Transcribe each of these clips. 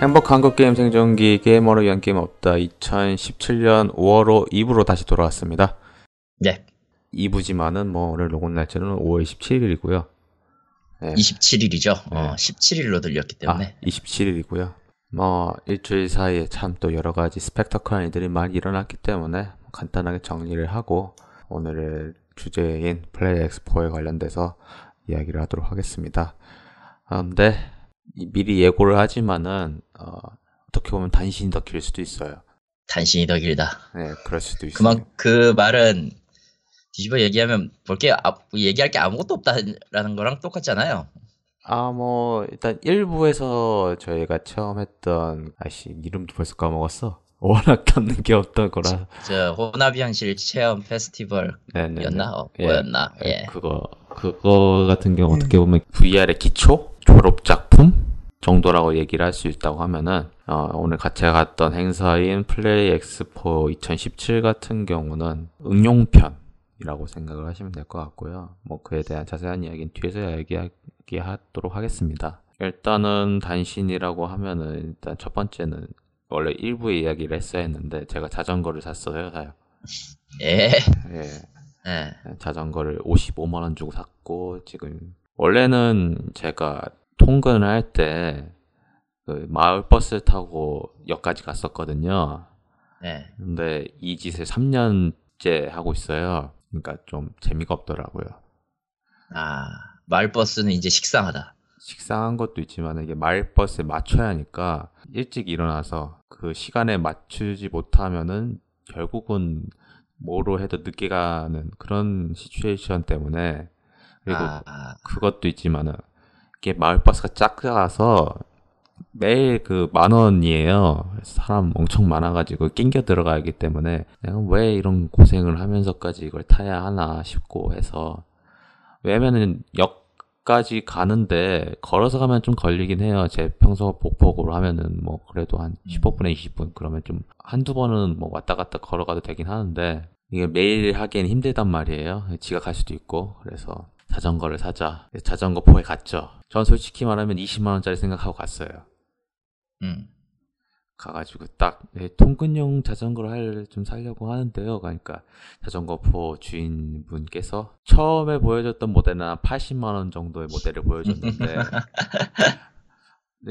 행복 한국 게임 생존기 게이머를 위한 게임 없다 2017년 5월 2부로 다시 돌아왔습니다. 네. 2부지만은 뭐 오늘 녹음 날짜는 5월 27일이고요. 네. 27일이죠. 어, 네. 17일로 들렸기 때문에. 아, 27일이고요. 뭐 일주일 사이에 참 또 여러 가지 스펙터클한 일들이 많이 일어났기 때문에 간단하게 정리를 하고 오늘의 주제인 플레이 엑스포에 관련돼서 이야기를 하도록 하겠습니다. 그런데 미리 예고를 하지만은 어, 떻게 보면 단신이 더 길 수도 있어요. 단신이 더 길다. 네, 그럴 수도 있어요. 그만 그 말은 뒤집어 얘기하면 볼게 아, 얘기할 게 아무것도 없다라는 거랑 똑같잖아요. 아, 뭐, 일단 1부에서 저희가 처음 했던, 아씨, 이름도 벌써 까먹었어. 워낙 담는 게 없던 거라. 저 호나비 현실 체험 페스티벌이었나? 네네네. 어, 뭐였나? 예. 그거, 그거 같은 경우 어떻게 보면 VR의 기초? 졸업 작품? 정도라고 얘기를 할 수 있다고 하면은, 어, 오늘 같이 갔던 행사인 플레이 엑스포 2017 같은 경우는 응용편이라고 생각을 하시면 될 것 같고요. 뭐 그에 대한 자세한 이야기는 뒤에서 얘기하도록 하겠습니다. 일단은 단신이라고 하면은 일단 첫 번째는 원래 일부에 이야기를 했어야 했는데 제가 자전거를 샀어요, 사요. 예. 예. 예. 자전거를 55만 원 주고 샀고 지금 원래는 제가 통근을 할 때 그 마을 버스를 타고 역까지 갔었거든요. 예. 근데 이 짓을 3년째 하고 있어요. 그러니까 좀 재미가 없더라고요. 아, 마을 버스는 이제 식상하다. 식상한 것도 있지만 이게 마을 버스에 맞춰야 하니까 일찍 일어나서 그 시간에 맞추지 못하면은 결국은 뭐로 해도 늦게 가는 그런 시츄에이션 때문에 그리고 아, 그것도 있지만은 이게 마을 버스가 작아서 매일 그 만 원이에요. 사람 엄청 많아가지고 낑겨 들어가기 때문에 내가 왜 이런 고생을 하면서까지 이걸 타야 하나 싶고 해서 왜냐면은 역까지 가는데 걸어서 가면 좀 걸리긴 해요. 제 평소 복복으로 하면은 뭐 그래도 한 15분에 20분 그러면 좀 한두 번은 뭐 왔다 갔다 걸어가도 되긴 하는데 이게 매일 하기엔 힘들단 말이에요. 지각할 수도 있고 그래서 자전거를 사자. 자전거 포에 갔죠. 전 솔직히 말하면 20만 원짜리 생각하고 갔어요. 음. 가가지고 딱 네, 통근용 자전거를 할, 좀 살려고 하는데요. 그러니까 자전거 포 주인분께서 처음에 보여줬던 모델은 한 80만 원 정도의 모델을 보여줬는데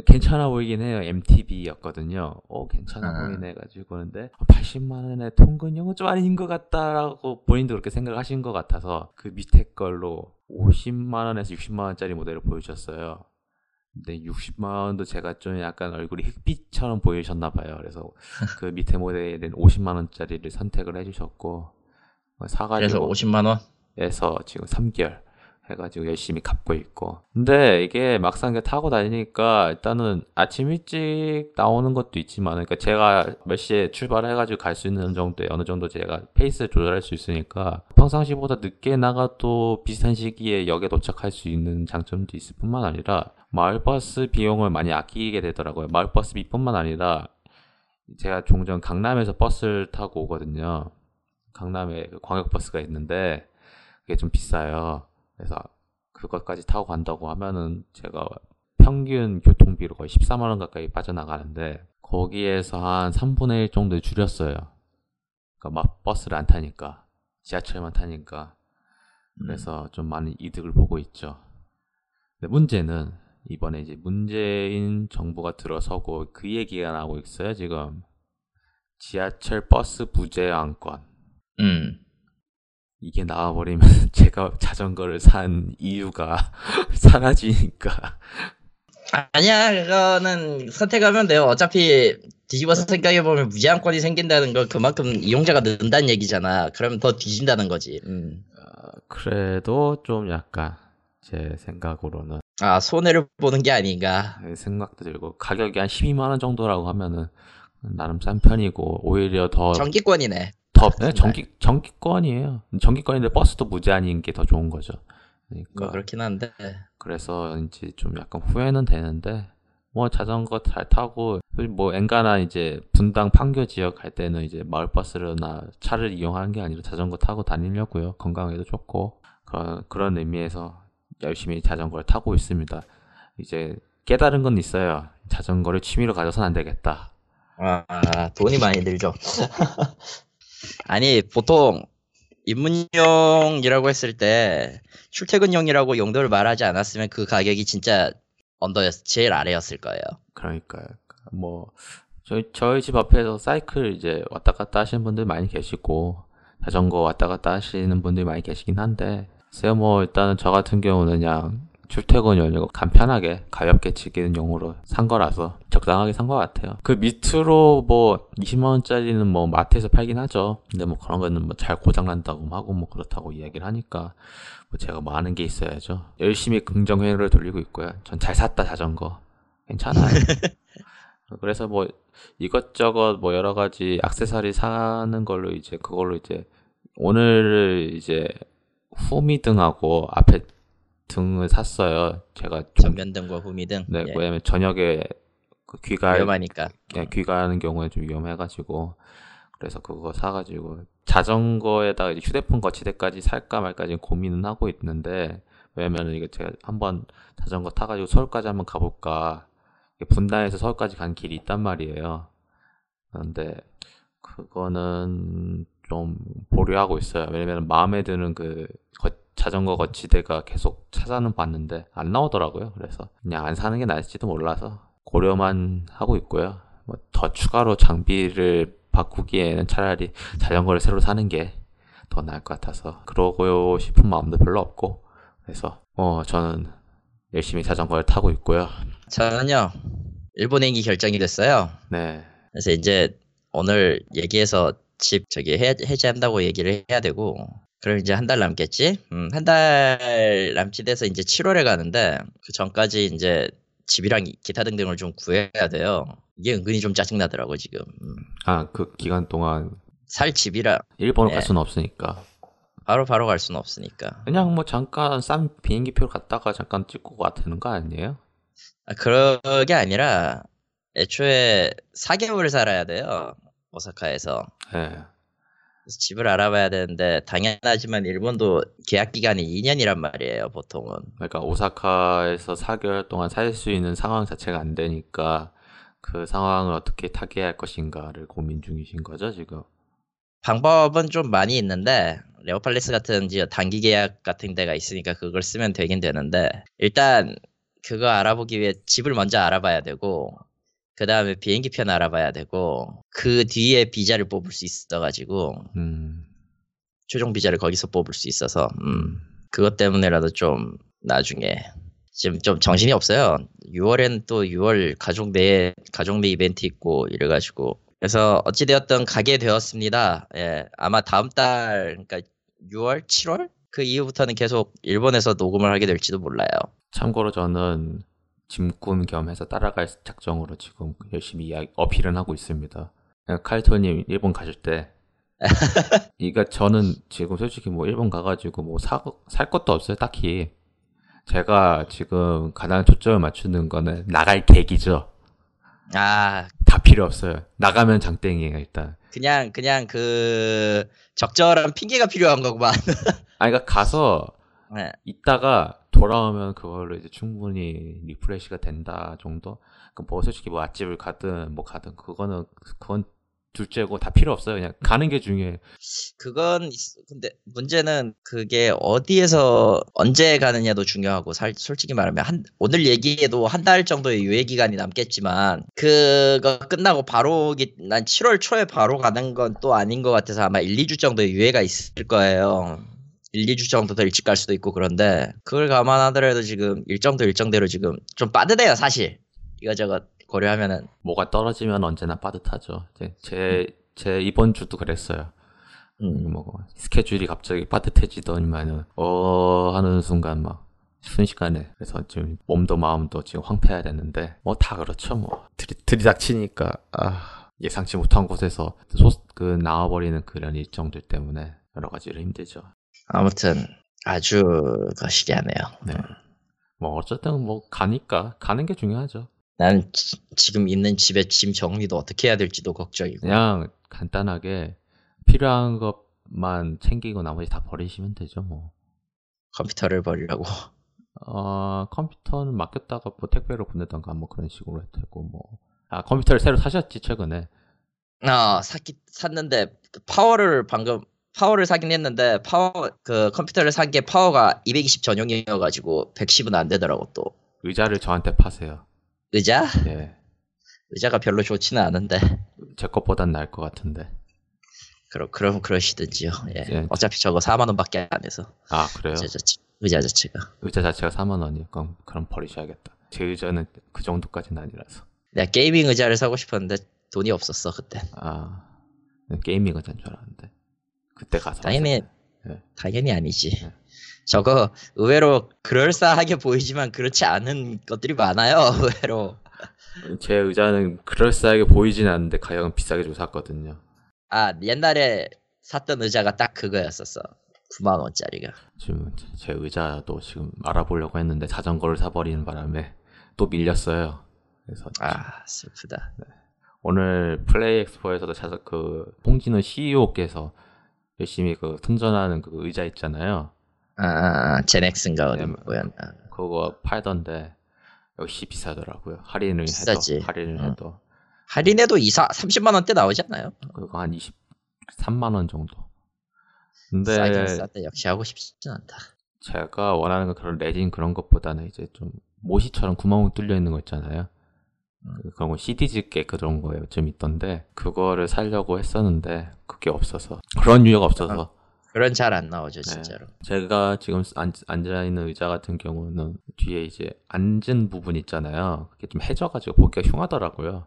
괜찮아 보이긴 해요. MTB였거든요. 어 괜찮아 아. 보이네 가지고 그런데 80만 원의 통근용은 좀 아닌 것 같다라고 본인도 그렇게 생각하신 것 같아서 그 밑에 걸로 50만 원에서 60만 원짜리 모델을 보여주셨어요. 근데 60만 원도 제가 좀 약간 얼굴이 흑빛처럼 보이셨나 봐요. 그래서 그 밑에 모델은 50만 원짜리를 선택을 해주셨고 그래서 사가지고 50만 원. 에서 지금 3개월 해가지고 열심히 갚고 있고. 근데 이게 막상 타고 다니니까 일단은 아침 일찍 나오는 것도 있지만, 그러니까 제가 몇 시에 출발해가지고 갈 수 있는 정도의 어느 정도 제가 페이스를 조절할 수 있으니까 평상시보다 늦게 나가도 비슷한 시기에 역에 도착할 수 있는 장점도 있을 뿐만 아니라 마을버스 비용을 많이 아끼게 되더라고요. 마을버스비뿐만 아니라 제가 종종 강남에서 버스를 타고 오거든요. 강남에 그 광역버스가 있는데 그게 좀 비싸요. 그래서 그것까지 타고 간다고 하면은 제가 평균 교통비로 거의 14만 원 가까이 빠져나가는데 거기에서 한 3분의 1 정도 줄였어요. 그러니까 막 버스를 안 타니까 지하철만 타니까 그래서 좀 많은 이득을 보고 있죠. 근데 문제는 이번에 이제 문재인 정부가 들어서고 그 얘기가 나오고 있어요 지금 지하철 버스 부재 안건 음. 이게 나와버리면 제가 자전거를 산 이유가 사라지니까 아니야, 그거는 선택하면 돼요. 어차피 뒤집어서 생각해보면 무제한권이 생긴다는 건 그만큼 이용자가 는다는 얘기잖아. 그러면 더 뒤진다는 거지. 음. 그래도 좀 약간 제 생각으로는 아, 손해를 보는 게 아닌가. 생각도 들고 가격이 한 12만 원 정도라고 하면은 나름 싼 편이고 오히려 더 정기권이네. 더 네, 전기 전기권이에요. 전기권인데 버스도 무제한인 게 더 좋은 거죠. 그러니까 뭐 그렇긴 한데. 그래서인지 좀 약간 후회는 되는데 뭐 자전거 잘 타고 뭐 엔간한 이제 분당 판교 지역 갈 때는 이제 마을 버스나 차를 이용하는 게 아니라 자전거 타고 다니려고요. 건강에도 좋고 그런 그런 의미에서 열심히 자전거를 타고 있습니다. 이제 깨달은 건 있어요. 자전거를 취미로 가져선 안 되겠다. 아, 돈이 많이 들죠. 아니, 보통 입문용이라고 했을 때 출퇴근용이라고 용도를 말하지 않았으면 그 가격이 진짜 언더였, 제일 아래였을 거예요. 그러니까요. 뭐 저희 저희 집 앞에서 사이클 이제 왔다 갔다 하시는 분들 많이 계시고 자전거 왔다 갔다 하시는 분들이 많이 계시긴 한데 글쎄요 뭐 일단은 저 같은 경우는 그냥 출퇴근용이고 간편하게 가볍게 치기는 용으로 산 거라서 적당하게 산 것 같아요. 그 밑으로 뭐 20만 원짜리는 뭐 마트에서 팔긴 하죠. 근데 뭐 그런 거는 뭐 잘 고장 난다고 하고 뭐 그렇다고 이야기를 하니까 뭐 제가 뭐 아는 게 있어야죠. 열심히 긍정 회로를 돌리고 있고요. 전 잘 샀다 자전거 괜찮아요. 그래서 뭐 이것저것 뭐 여러 가지 액세서리 사는 걸로 이제 그걸로 이제 오늘 이제 후미등하고 앞에 등을 샀어요. 제가 좀 전면등과 후미등. 네, 예, 왜냐면 저녁에 그 귀가 위험하니까. 예, 귀가하는 경우에 좀 위험해가지고 그래서 그거 사가지고 자전거에다가 이제 휴대폰 거치대까지 살까 말까 지금 고민은 하고 있는데 왜냐면은 이게 제가 한번 자전거 타가지고 서울까지 한번 가볼까 분당에서 서울까지 간 길이 있단 말이에요. 그런데 그거는 좀 보류하고 있어요. 왜냐면 마음에 드는 그 거- 자전거 거치대가 계속 찾아는 봤는데 안 나오더라고요. 그래서 그냥 안 사는 게 나을지도 몰라서 고려만 하고 있고요. 뭐 더 추가로 장비를 바꾸기에는 차라리 자전거를 새로 사는 게 더 나을 것 같아서 그러고 싶은 마음도 별로 없고 그래서 어 저는 열심히 자전거를 타고 있고요. 저는요, 일본행기 결정이 됐어요. 네. 그래서 이제 오늘 얘기해서 집 저기 해, 해제한다고 얘기를 해야 되고, 그럼 이제 한 달 남겠지? 음, 한 달 남짓 돼서 이제 7월에 가는데, 그 전까지 이제 집이랑 기타 등등을 좀 구해야 돼요. 이게 은근히 좀 짜증나더라고, 지금. 음, 아그 기간 동안 살 집이라 일본을 네. 갈 수는 없으니까 바로 바로 갈 수는 없으니까. 그냥 뭐 잠깐 싼 비행기표 갔다가 잠깐 찍고 와 되는 거 아니에요? 아, 그게 아니라, 애초에 4개월을 살아야 돼요. 오사카에서. 네. 집을 알아봐야 되는데 당연하지만 일본도 계약 기간이 2년이란 말이에요 보통은 그러니까 오사카에서 4개월 동안 살 수 있는 상황 자체가 안 되니까 그 상황을 어떻게 타개할 것인가를 고민 중이신 거죠 지금? 방법은 좀 많이 있는데 레오팔리스 같은 이제 단기 계약 같은 데가 있으니까 그걸 쓰면 되긴 되는데 일단 그거 알아보기 위해 집을 먼저 알아봐야 되고 그 다음에 비행기 편 알아봐야 되고 그 뒤에 비자를 뽑을 수 있어가지고 음, 최종 비자를 거기서 뽑을 수 있어서 음, 음, 그것 때문에라도 좀 나중에 지금 좀 정신이 없어요. 6월엔 또 6월 가족 내 가족 내 이벤트 있고 이래가지고 그래서 어찌되었든 가게 되었습니다. 예, 아마 다음 달 그러니까 6월, 7월 그 이후부터는 계속 일본에서 녹음을 하게 될지도 몰라요. 참고로 저는 짐꾼 겸 해서 따라갈 작정으로 지금 열심히 이야기, 어필은 하고 있습니다. 카이토님 일본 가실 때 이가 저는 지금 솔직히 뭐 일본 가가지고 뭐 사, 살 것도 없어요 딱히 제가 지금 가장 초점을 맞추는 거는 나갈 계기죠 아 다 필요 없어요 나가면 장땡이에요 일단 그냥 그냥 그 적절한 핑계가 필요한 거구만. 아 그러니까 가서 네. 있다가 돌아오면 그걸로 이제 충분히 refresh가 된다 정도? 그뭐 솔직히 뭐 맛집을 가든 뭐 가든 그거는 그건 둘째고 다 필요 없어요. 그냥 가는 게 중요해. 그건 있- 근데 문제는 그게 어디에서 언제 가느냐도 중요하고 살, 솔직히 말하면 한 오늘 얘기에도 한 달 정도의 유예 기간이 남겠지만 그거 끝나고 바로 오기- 난 7월 초에 바로 가는 건 또 아닌 것 같아서 아마 1, 2주 정도의 유예가 있을 거예요. 1, 2주 정도 더 일찍 갈 수도 있고 그런데 그걸 감안하더라도 지금 일정도 일정대로 지금 좀 빠듯해요 사실. 이거저거 고려하면은. 뭐가 떨어지면 언제나 빠듯하죠. 제, 제, 제 이번 주도 그랬어요. 음, 뭐 스케줄이 갑자기 빠듯해지더니만은 어 하는 순간 막 순식간에 그래서 지금 몸도 마음도 지금 황폐해야 되는데 뭐 다 그렇죠 뭐. 들이, 들이닥치니까 아 예상치 못한 곳에서 소, 그 나와버리는 그런 일정들 때문에 여러 가지로 힘들죠 아무튼 아주 거시기하네요. 네. 뭐 어쨌든 뭐 가니까 가는 게 중요하죠 난 지, 지금 있는 집에 짐 정리도 어떻게 해야 될지도 걱정이고. 그냥 간단하게 필요한 것만 챙기고 나머지 다 버리시면 되죠 뭐 컴퓨터를 버리라고. 어, 컴퓨터는 맡겼다가 뭐 택배로 보내던가 뭐 그런 식으로 했고 뭐. 아, 컴퓨터를 새로 사셨지, 최근에. 아 샀기 샀는데 그 파워를 방금 파워를 사긴 했는데 파워 그 컴퓨터를 산 게 파워가 220 전용이어가지고 110은 안 되더라고 또 의자를 저한테 파세요. 의자 예. 의자가 별로 좋지는 않은데 제 것보단 나을 것 같은데. 그럼 그럼 그러시든지요. 예. 예. 어차피 저거 4만 원밖에 안 해서 아, 그래요? 의자 자체 의자 자체가 의자 자체가 4만 원이요. 그럼, 그럼 버리셔야겠다. 제 의자는 그 정도까지는 아니라서. 내가 gaming 의자를 사고 싶었는데 돈이 없었어 그때. 아, gaming 의자인 줄 알았는데. 그때 가서. 당연히. 예. 당연히 아니지. 네. 저거 의외로 그럴싸하게 보이지만 그렇지 않은 것들이 많아요. 의외로. 제 의자는 그럴싸하게 보이진 않는데 가격은 비싸게 주고 샀거든요. 아 옛날에 샀던 의자가 딱 그거였었어. 9만 원짜리가. 지금 제 의자도 지금 알아보려고 했는데 자전거를 사버리는 바람에 또 밀렸어요. 그래서 아 슬프다. 오늘 플레이 엑스포에서도 자서 그 홍진호 CEO께서 열심히 그 선전하는 그 의자 있잖아요. 아, 아, 아 제넥슨가 어디 네, 뭐였나. 그거 팔던데 역시 비싸더라고요. 할인을 비싸지. 해도 할인을 응. 해도 할인해도 2, 30만 원대 나오지 않나요? 그거 한 23만 원 정도. 근데 싸긴 싸대 역시 하고 싶진 않다. 제가 원하는 건 그런 레진 그런 것보다는 이제 좀 모시처럼 구멍 뚫려 있는 거 있잖아요. 그- 그런 거 CD즈게 그런 거에 좀 있던데 그거를 살려고 했었는데 그게 없어서 그런 유형 없어서 그런 잘 안 나오죠 네. 진짜로. 제가 지금 앉, 앉아 있는 의자 같은 경우는 뒤에 이제 앉은 부분 있잖아요. 그게 좀 해져가지고 보기가 흉하더라고요.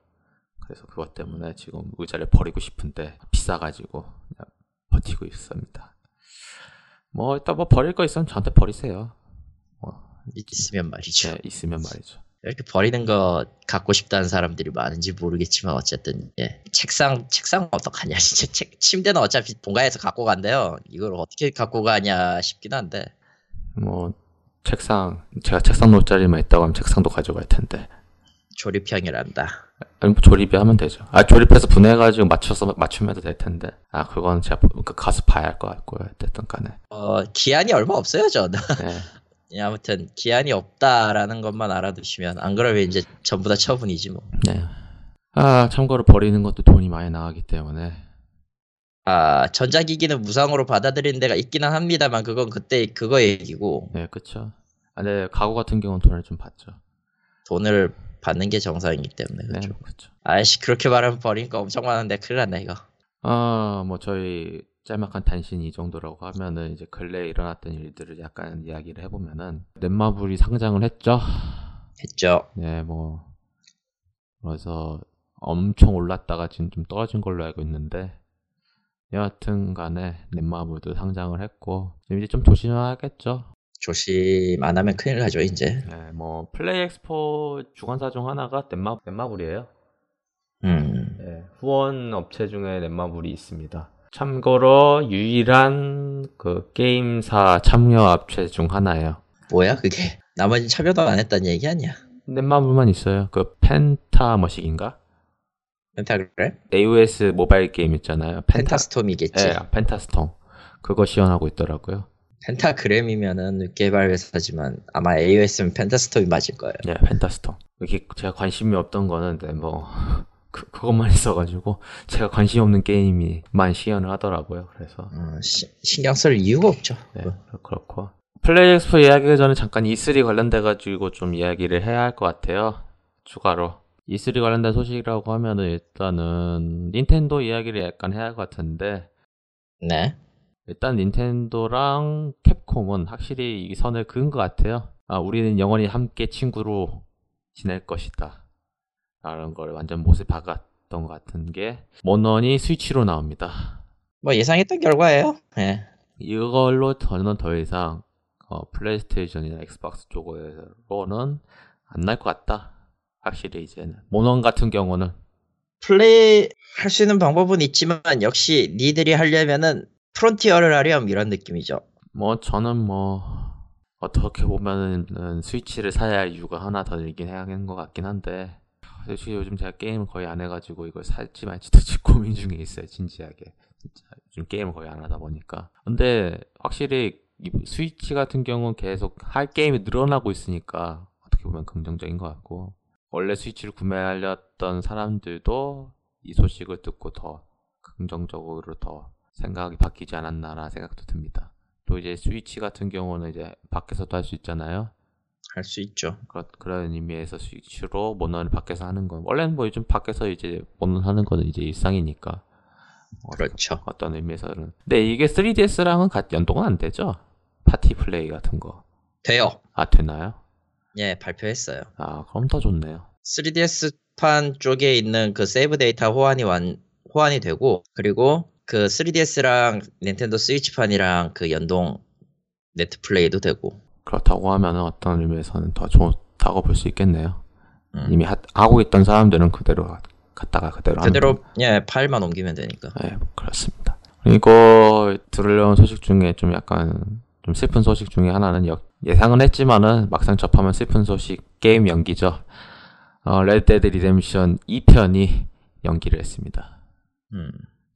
그래서 그것 때문에 지금 의자를 버리고 싶은데 비싸가지고 그냥 버티고 있습니다. 뭐 일단 뭐 버릴 거 있으면 저한테 버리세요. 있으면 말이죠. 네, 있으면 말이죠. 이렇게 버리는 거 갖고 싶다는 사람들이 많은지 모르겠지만 어쨌든 예. 책상 책상 어떡하냐 진짜 책, 침대는 어차피 본가에서 갖고 간대요. 이걸 어떻게 갖고 가냐 싶긴 한데 뭐 책상 제가 책상 놓을 자리만 있다고 하면 책상도 가져갈 텐데 조립형이란다. 아니 뭐 조립이 하면 되죠. 아 조립해서 분해가지고 맞춰서 맞추면 될 텐데 아 그건 제가 그 가서 봐야 할 것 같고요. 어쨌든 간에 어 기한이 얼마 없어요 저는. 네. 예, 아무튼 기한이 없다라는 것만 알아두시면 안 그러면 이제 전부 다 처분이지 뭐. 네. 아 참고로 버리는 것도 돈이 많이 나가기 때문에 아 전자기기는 무상으로 받아들이는 데가 있기는 합니다만 그건 그때 그거 얘기고 네 그쵸. 아, 네 가구 같은 경우는 돈을 좀 받죠. 돈을 받는 게 정상이기 때문에 네 그렇죠. 아이씨 그렇게 말하면 버린 거 엄청 많은데 큰일 났네 이거. 아뭐 저희 짤막한 단신 이 정도라고 하면은 이제 근래에 일어났던 일들을 약간 이야기를 해보면은 넷마블이 상장을 했죠. 했죠. 네, 뭐 그래서 엄청 올랐다가 지금 좀 떨어진 걸로 알고 있는데 여하튼 간에 넷마블도 상장을 했고 이제 좀 조심해야겠죠. 조심 안 하면 큰일 나죠 이제. 네, 뭐 플레이 엑스포 주관사 중 하나가 넷마, 넷마블이에요. 음. 네, 후원 업체 중에 넷마블이 있습니다. 참고로 유일한 그 게임사 참여 업체 중 하나예요. 뭐야 그게? 나머지 참여도 안 했다는 얘기 아니야? 넷마블만 있어요. 그 펜타 머시긴가? 펜타그램? AOS 모바일 게임 있잖아요. 펜타, 펜타스톰이겠지. 예, 펜타스톰. 그거 시연하고 있더라고요. 펜타그램이면은 개발 회사지만 아마 AOS면 펜타스톰이 맞을 거예요. 예, 펜타스톰. 이게 제가 관심이 없던 거는 네, 뭐 그, 그것만 있어가지고 제가 관심 없는 게임이만 시연을 하더라고요. 그래서 어, 시- 신경 쓸 이유가 없죠. 네, 뭐. 그렇고 플레이 엑스포 이야기 전에 잠깐 E3 관련돼가지고 좀 이야기를 해야 할 것 같아요. 추가로 E3 관련된 소식이라고 하면은 일단은 닌텐도 이야기를 약간 해야 할 것 같은데 네. 일단 닌텐도랑 캡콤은 확실히 이 선을 그은 것 같아요. 아, 우리는 영원히 함께 친구로 지낼 것이다. 라는 걸 완전 못을 박았던 것 같은 게 모넌이 스위치로 나옵니다. 뭐 예상했던 결과예요. 예. 이걸로 저는 더 이상 어, 플레이스테이션이나 엑스박스 쪽으로는 안 나올 것 같다. 확실히 이제는 모넌 같은 경우는 플레이 할 수 있는 방법은 있지만 역시 니들이 하려면은 프론티어를 하렴 이런 느낌이죠. 뭐 저는 뭐 어떻게 보면은 스위치를 사야 할 이유가 하나 더 있긴 해야 하는 것 같긴 한데 솔직히 요즘 제가 게임을 거의 안 해가지고 이걸 살지 말지 도 지금 고민 중에 있어요 진지하게 진짜 요즘 게임을 거의 안 하다 보니까 근데 확실히 이 스위치 같은 경우는 계속 할 게임이 늘어나고 있으니까 어떻게 보면 긍정적인 것 같고 원래 스위치를 구매하려던 사람들도 이 소식을 듣고 더 긍정적으로 더 생각이 바뀌지 않았나라는 생각도 듭니다. 또 이제 스위치 같은 경우는 이제 밖에서도 할 수 있잖아요. 할 수 있죠. 그런, 그런 의미에서 스위치로 모넌을 밖에서 하는 건 원래는 뭐 요즘 밖에서 이제 모넌 하는 거는 이제 일상이니까 그렇죠. 어떤 의미에서는 근데 이게 3DS랑은 같이 연동은 안 되죠? 파티 플레이 같은 거. 돼요. 아 되나요? 예, 발표했어요. 아 그럼 더 좋네요. 3DS판 쪽에 있는 그 세이브 데이터 호환이 완, 호환이 되고, 그리고 그 3DS랑 닌텐도 스위치판이랑 그 연동 넷 플레이도 되고, 그렇다고 하면 어떤 의미에서는 더 좋다고 볼 수 있겠네요. 음. 이미 하, 하고 있던 사람들은 그대로 갔다가 그대로 그대로, 예, 파일만 옮기면 되니까. 네, 그렇습니다. 그리고 들려온 소식 중에 좀 약간 좀 슬픈 소식 중에 하나는 역- 예상은 했지만은 막상 접하면 슬픈 소식 게임 연기죠. 어, 레드데드 리뎀션 2편이 연기를 했습니다. 음.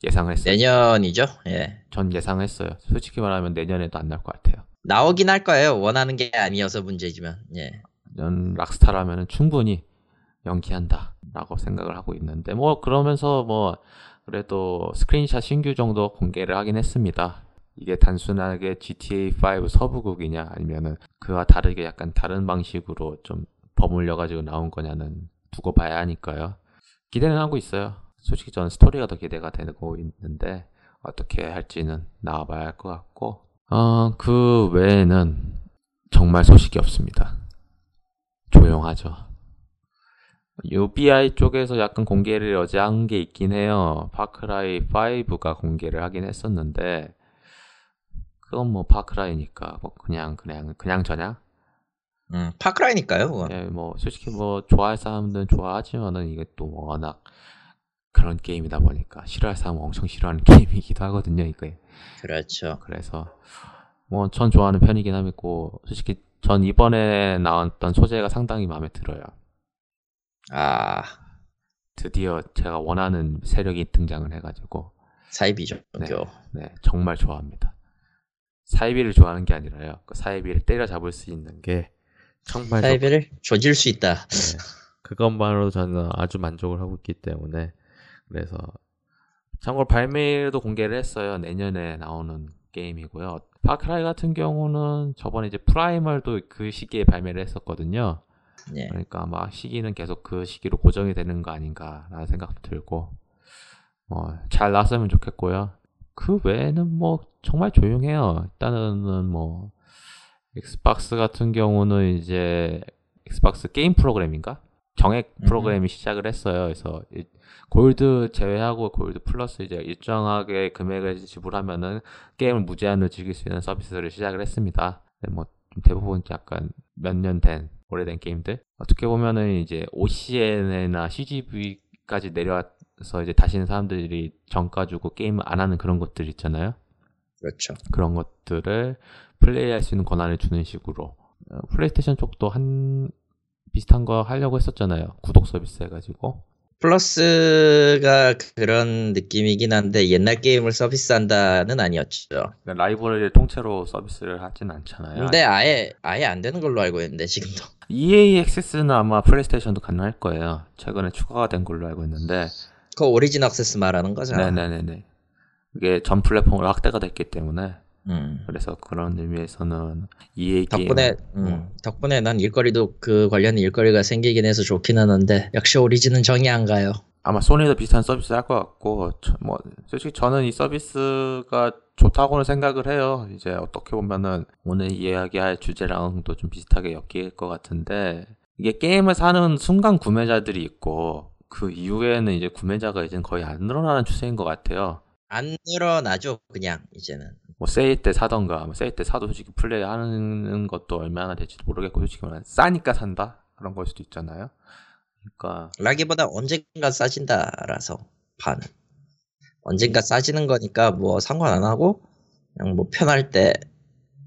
예상을 했어요. 내년이죠? 예. 전 예상했어요. 솔직히 말하면 내년에도 안 날 것 같아요. 나오긴 할 거예요. 원하는 게 아니어서 문제지만, 예. 뭐 락스타라면 충분히 연기한다라고 생각을 하고 있는데 뭐 그러면서 뭐 그래도 스크린샷 신규 정도 공개를 하긴 했습니다. 이게 단순하게 GTA 5 서부극이냐 아니면은 그와 다르게 약간 다른 방식으로 좀 버물려 가지고 나온 거냐는 두고 봐야 하니까요. 기대는 하고 있어요. 솔직히 저는 스토리가 더 기대가 되고 있는데 어떻게 할지는 나와봐야 할 것 같고 어, 그 외에는 정말 소식이 없습니다. 조용하죠. UBI 쪽에서 약간 공개를 어제 한 게 있긴 해요. 파크라이 5가 공개를 하긴 했었는데, 그건 뭐 파크라이니까, 뭐 그냥, 그냥, 그냥 저냥? 음, 파크라이니까요, 그건. 예, 뭐, 솔직히 뭐, 좋아할 사람들은 좋아하지만은 이게 또 워낙 그런 게임이다 보니까, 싫어할 사람은 엄청 싫어하는 게임이기도 하거든요, 이게. 그렇죠. 그래서 뭐 전 좋아하는 편이긴 하고 솔직히 전 이번에 나왔던 소재가 상당히 마음에 들어요. 아, 드디어 제가 원하는 세력이 등장을 해가지고 사이비죠, 네. 교. 네 정말 좋아합니다. 사이비를 좋아하는 게 아니라요. 그 사이비를 때려잡을 수 있는 게 정말 좋- 사이비를 조질 수 있다. 네, 그것만으로도 저는 아주 만족을 하고 있기 때문에 그래서 참고로 발매도 공개를 했어요. 내년에 나오는 게임이고요. 파크라이 같은 경우는 저번에 이제 프라이멀도 그 시기에 발매를 했었거든요. 예. 그러니까 아마 시기는 계속 그 시기로 고정이 되는 거 아닌가라는 생각도 들고 뭐잘 나왔으면 좋겠고요. 그 외에는 뭐 정말 조용해요. 일단은 뭐 엑스박스 같은 경우는 이제 엑스박스 게임 프로그램인가? 정액 음. 프로그램이 시작을 했어요. 그래서 이- 골드 제외하고 골드 플러스 이제 일정하게 금액을 지불하면은 게임을 무제한으로 즐길 수 있는 서비스를 시작을 했습니다. 근데 뭐좀 대부분 약간 몇 년 된 오래된 게임들 어떻게 보면은 이제 OCN이나 CGV까지 내려와서 이제 다시는 사람들이 정가 주고 게임을 안 하는 그런 것들 있잖아요. 그렇죠. 그런 것들을 플레이할 수 있는 권한을 주는 식으로 어, 플레이스테이션 쪽도 한 비슷한 거 하려고 했었잖아요. 구독 서비스 해가지고 플러스가 그런 느낌이긴 한데 옛날 게임을 서비스한다는 아니었죠. 라이브러리를 통째로 서비스를 하진 않잖아요. 근데 아예 아예 안 되는 걸로 알고 있는데 지금도. EA 액세스는 아마 플레이스테이션도 가능할 거예요. 최근에 추가가 된 걸로 알고 있는데 그 오리진 액세스 말하는 거잖아. 네네네네. 이게 전 플랫폼으로 확대가 됐기 때문에 음. 그래서 그런 의미에서는 EA 덕분에 게임 음, 덕분에 난 일거리도 그 관련 일거리가 생기긴 해서 좋긴 하는데 역시 오리진은 정이 안 가요. 아마 소니도 비슷한 서비스 할 것 같고 저- 뭐 솔직히 저는 이 서비스가 좋다고는 생각을 해요. 이제 어떻게 보면은 오늘 이야기할 주제랑도 좀 비슷하게 엮일 것 같은데 이게 게임을 사는 순간 구매자들이 있고 그 이후에는 이제 구매자가 이제 거의 안 늘어나는 추세인 것 같아요. 안 늘어나죠 그냥 이제는. 뭐 세일 때 사던가 뭐 세일 때 사도 솔직히 플레이하는 것도 얼마나 될지도 모르겠고 솔직히 말하면 싸니까 산다 그런 걸 수도 있잖아요. 그러니까 라기보다 언젠가 싸진다라서 반. 언젠가 싸지는 거니까 뭐 상관 안 하고 그냥 뭐 편할 때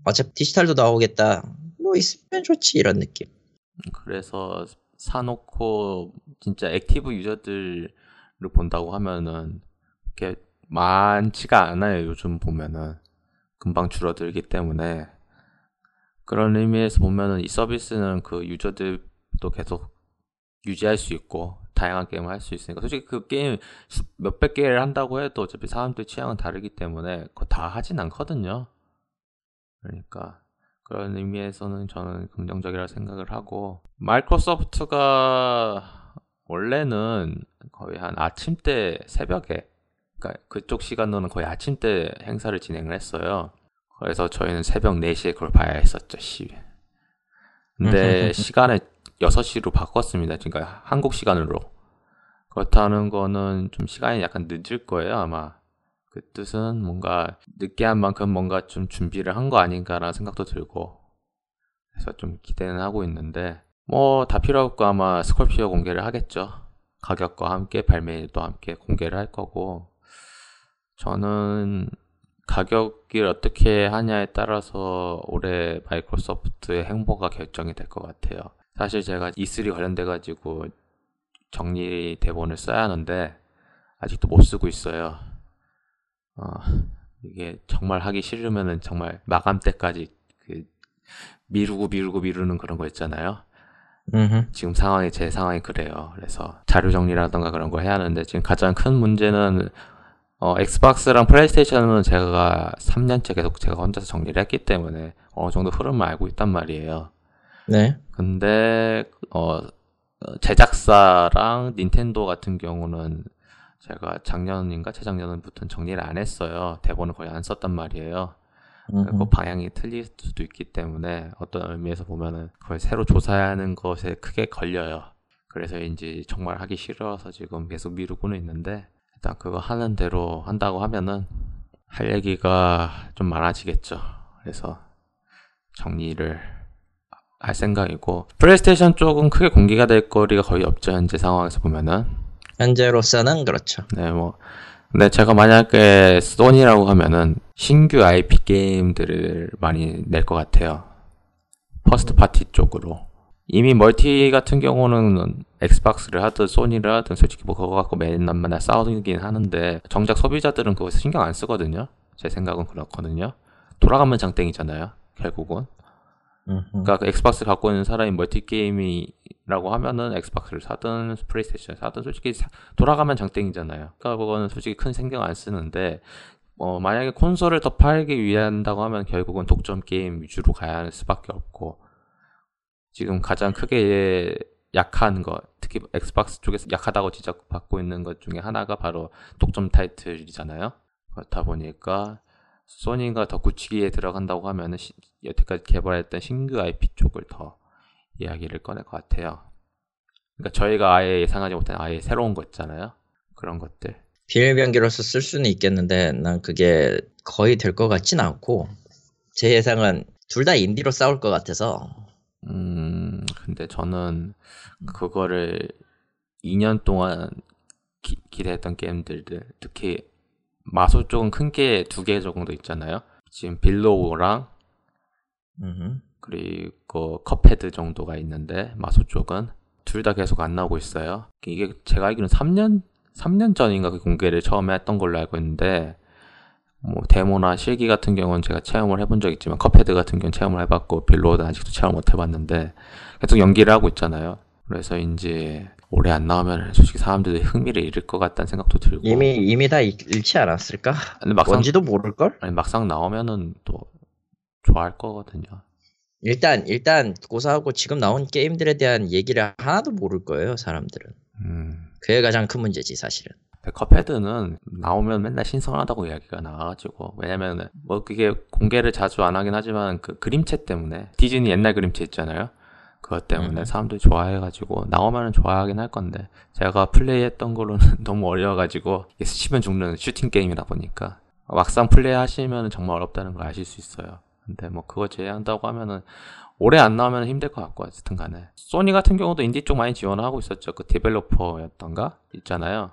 어차피 디지털도 나오겠다. 뭐 있으면 좋지 이런 느낌. 그래서 사놓고 진짜 active 유저들을 본다고 하면은 그렇게 많지가 않아요 요즘 보면은 금방 줄어들기 때문에 그런 의미에서 보면은 이 서비스는 그 유저들도 계속 유지할 수 있고 다양한 게임을 할 수 있으니까 솔직히 그 게임 몇백 개를 한다고 해도 어차피 사람들 취향은 다르기 때문에 그거 다 하진 않거든요. 그러니까 그런 의미에서는 저는 긍정적이라 생각을 하고 마이크로소프트가 원래는 거의 한 아침 때 새벽에 그러니까 그쪽 시간으로는 거의 아침 때 행사를 진행을 했어요. 그래서 저희는 새벽 4시에 그걸 봐야 했었죠, 시. 근데 시간을 6시로 바꿨습니다. 그러니까 한국 시간으로. 그렇다는 거는 좀 시간이 약간 늦을 거예요, 아마. 그 뜻은 뭔가 늦게 한 만큼 뭔가 좀 준비를 한 거 아닌가라는 생각도 들고. 그래서 좀 기대는 하고 있는데, 뭐 다 필요 없고 아마 스콜피오 공개를 하겠죠. 가격과 함께 발매도 함께 공개를 할 거고. 저는 가격을 어떻게 하냐에 따라서 올해 마이크로소프트의 행보가 결정이 될 것 같아요. 사실 제가 E3 관련돼 가지고 정리 대본을 써야 하는데 아직도 못 쓰고 있어요. 어, 이게 정말 하기 싫으면은 정말 마감 때까지 그 미루고 미루고 미루는 그런 거 있잖아요. 음흠. 지금 상황이 제 상황이 그래요. 그래서 자료 정리라던가 그런 걸 해야 하는데 지금 가장 큰 문제는 어, 엑스박스랑 플레이스테이션은 제가 3년째 계속 제가 혼자서 정리를 했기 때문에 어느 정도 흐름을 알고 있단 말이에요. 네. 근데 어 제작사랑 닌텐도 같은 경우는 제가 작년인가 재작년부터 정리를 안 했어요. 대본을 거의 안 썼단 말이에요. 그 방향이 틀릴 수도 있기 때문에 어떤 의미에서 보면은 그걸 새로 조사해야 하는 것에 크게 걸려요. 그래서인지 정말 하기 싫어서 지금 계속 미루고는 있는데 일단 그거 하는 대로 한다고 하면은 할 얘기가 좀 많아지겠죠. 그래서 정리를 할 생각이고 플레이스테이션 쪽은 크게 공개가 될 거리가 거의 없죠. 현재 상황에서 보면은 현재로서는 그렇죠. 네, 뭐. 근데 제가 만약에 소니라고 하면은 신규 IP 게임들을 많이 낼 것 같아요. first party 쪽으로. 이미 멀티 같은 경우는 엑스박스를 하든 소니를 하든 솔직히 뭐 그거 갖고 맨날 맨날 싸우긴 하는데 정작 소비자들은 그거 신경 안 쓰거든요. 제 생각은 그렇거든요. 돌아가면 장땡이잖아요. 결국은. 그러니까 그 엑스박스 갖고 있는 사람이 멀티 게임이라고 하면은 엑스박스를 사든 플레이스테이션 사든 솔직히 사- 돌아가면 장땡이잖아요. 그러니까 그거는 솔직히 큰 신경 안 쓰는데 어, 만약에 콘솔을 더 팔기 위한다고 하면 결국은 독점 게임 위주로 가야 할 수밖에 없고 지금 가장 크게 약한 거 특히 엑스박스 쪽에서 약하다고 지적받고 있는 것 중에 하나가 바로 독점 타이틀이잖아요. 그렇다 보니까 소니가 더 굳히기에 들어간다고 하면은 시- 여태까지 개발했던 신규 IP 쪽을 더 이야기를 꺼낼 것 같아요. 그러니까 저희가 아예 예상하지 못한 아예 새로운 거 있잖아요. 그런 것들. 비밀병기로서 쓸 수는 있겠는데 난 그게 거의 될 것 같진 않고 제 예상은 둘 다 인디로 싸울 것 같아서 음, 근데 저는 그거를 2년 동안 기, 기대했던 게임들, 특히 마소 쪽은 큰 게 두 개 정도 있잖아요. 지금 빌로우랑 음흠. 그리고 컵헤드 정도가 있는데 마소 쪽은 둘 다 계속 안 나오고 있어요. 이게 제가 알기로는 3년 3년 전인가 그 공개를 처음에 했던 걸로 알고 있는데 뭐 데모나 실기 같은 경우는 제가 체험을 해본 적 있지만 컵헤드 같은 경우는 체험을 해봤고 빌로우는 아직도 체험 못 해봤는데 계속 연기를 하고 있잖아요. 그래서 이제 올해 안 나오면 솔직히 사람들이 흥미를 잃을 것 같다는 생각도 들고 이미 이미 다 잃- 잃지 않았을까? 근데 막상 뭔지도 모를 걸? 아니, 막상 나오면은 또 좋아할 거거든요. 일단 일단 고사하고 지금 나온 게임들에 대한 얘기를 하나도 모를 거예요 사람들은. 음. 그게 가장 큰 문제지 사실은. 컵헤드는 나오면 맨날 신선하다고 이야기가 나와가지고 왜냐면 뭐 그게 공개를 자주 안 하긴 하지만 그 그림체 때문에 디즈니 옛날 그림체 있잖아요? 그것 때문에 음. 사람들이 좋아해가지고 나오면 좋아하긴 할 건데 제가 플레이했던 걸로는 너무 어려워가지고 스치면 죽는 슈팅 게임이다 보니까 막상 플레이하시면 정말 어렵다는 걸 아실 수 있어요. 근데 뭐 그거 제외한다고 하면은 올해 안 나오면 힘들 것 같고 어쨌든 간에. 소니 같은 경우도 인디 쪽 많이 지원을 하고 있었죠. 그 디벨로퍼였던가? 있잖아요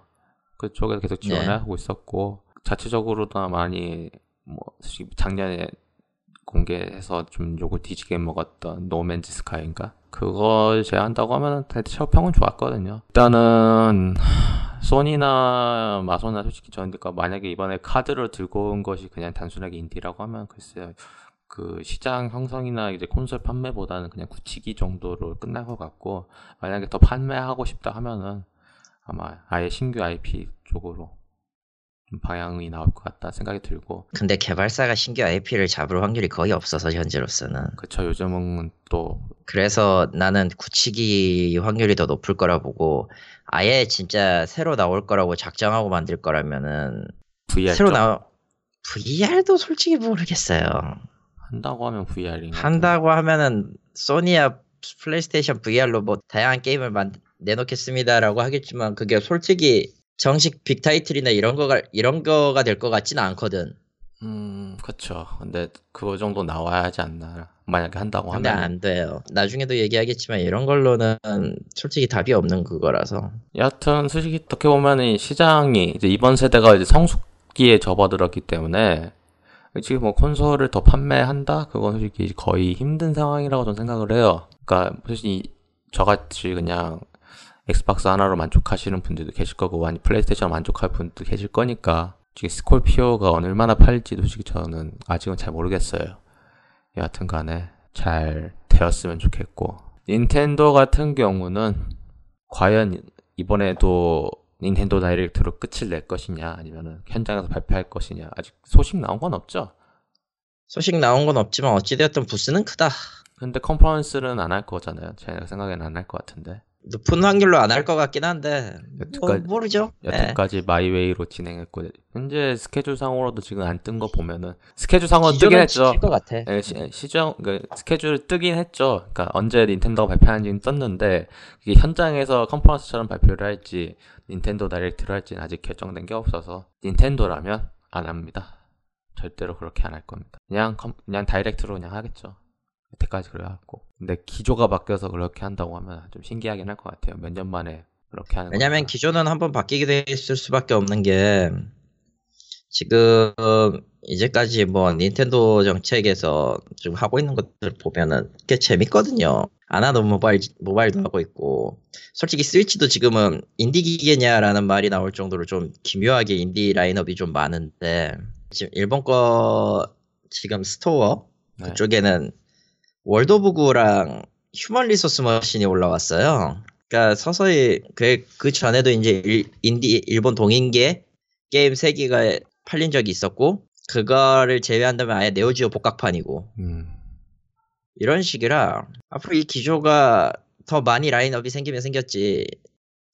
그쪽에서 계속 지원을 네. 하고 있었고 자체적으로도 많이 뭐 작년에 공개해서 좀 욕을 뒤지게 먹었던 노맨즈 스카이인가 그걸 제한다고 하면 대체적 평은 좋았거든요 일단은 소니나 마소나 솔직히 저는 그러니까 만약에 이번에 카드를 들고 온 것이 그냥 단순하게 인디라고 하면 글쎄요. 그 시장 형성이나 이제 콘솔 판매보다는 그냥 굳히기 정도로 끝날 것 같고 만약에 더 판매하고 싶다 하면은 아마 아예 신규 IP 쪽으로 좀 방향이 나올 것 같다 생각이 들고. 근데 개발사가 신규 IP를 잡을 확률이 거의 없어서 현재로서는. 그쵸 요즘은 또. 그래서 나는 굳히기 확률이 더 높을 거라 보고 아예 진짜 새로 나올 거라고 작정하고 만들 거라면은 VR 새로 쪽. 나올 VR도 솔직히 모르겠어요. 한다고 하면 VR인가 한다고 하면은 소니야 플레이스테이션 VR로 뭐 다양한 게임을 만, 내놓겠습니다라고 하겠지만 그게 솔직히 정식 빅 타이틀이나 이런 거가 이런 거가 될 것 같지는 않거든. 음 그쵸 근데 그거 정도 나와야 하지 않나 만약에 한다고 근데 하면 안 돼요. 나중에도 얘기하겠지만 이런 걸로는 솔직히 답이 없는 그거라서. 여하튼 솔직히 어떻게 보면 이 시장이 이제 이번 세대가 이제 성숙기에 접어들었기 때문에 지금 뭐 콘솔을 더 판매한다? 그건 솔직히 거의 힘든 상황이라고 저는 생각을 해요. 그러니까 솔직히 저같이 그냥 엑스박스 하나로 만족하시는 분들도 계실 거고 아니 플레이스테이션 만족할 분도 계실 거니까 지금 스콜피오가 얼마나 팔지도 솔직히 저는 아직은 잘 모르겠어요. 여하튼 간에 잘 되었으면 좋겠고 닌텐도 같은 경우는 과연 이번에도 닌텐도 다이렉트로 끝을 낼 것이냐 아니면은 현장에서 발표할 것이냐 아직 소식 나온 건 없죠. 소식 나온 건 없지만 어찌되었든 부스는 크다. 근데 컨퍼런스는 안 할 거잖아요. 제 생각에는 안할 것 같은데. 높은 확률로 안 할 것 같긴 한데 뭐 여태까지, 모르죠. 네. 여태까지 my way로 진행했고 현재 스케줄상으로도 지금 안 뜬 거 보면은 스케줄상으로 뜨긴 했죠. 것 같아. 예, 시, 시정 그 스케줄 뜨긴 했죠. 그러니까 언제 닌텐도가 발표하는지는 떴는데 이게 현장에서 컨퍼런스처럼 발표를 할지 닌텐도 다이렉트를 할지는 아직 결정된 게 없어서 닌텐도라면 안 합니다. 절대로 그렇게 안 할 겁니다. 그냥 컴- 그냥 다이렉트로 그냥 하겠죠. 여태까지 그래갖고 근데 기조가 바뀌어서 그렇게 한다고 하면 좀 신기하긴 할 것 같아요. 몇 년 만에 그렇게 하는 왜냐면. 기조는 한번 바뀌게 돼 있을 수밖에 없는 게 지금 이제까지 뭐 닌텐도 정책에서 좀 하고 있는 것들 보면은 꽤 재밌거든요. 하나도 모바일 모바일도 하고 있고 솔직히 스위치도 지금은 인디 기계냐라는 말이 나올 정도로 좀 기묘하게 인디 라인업이 좀 많은데 지금 일본 거 지금 store 네. 그쪽에는 World of Goo랑 Human Resource Machine이 올라왔어요. 그러니까 서서히 그, 그 전에도 이제 일, 인디 일본 동인계 게임 3개가 팔린 적이 있었고 그거를 제외한다면 아예 Neo Geo 복각판이고 음, 이런 식이라 앞으로 이 기조가 더 많이 라인업이 생기면 생겼지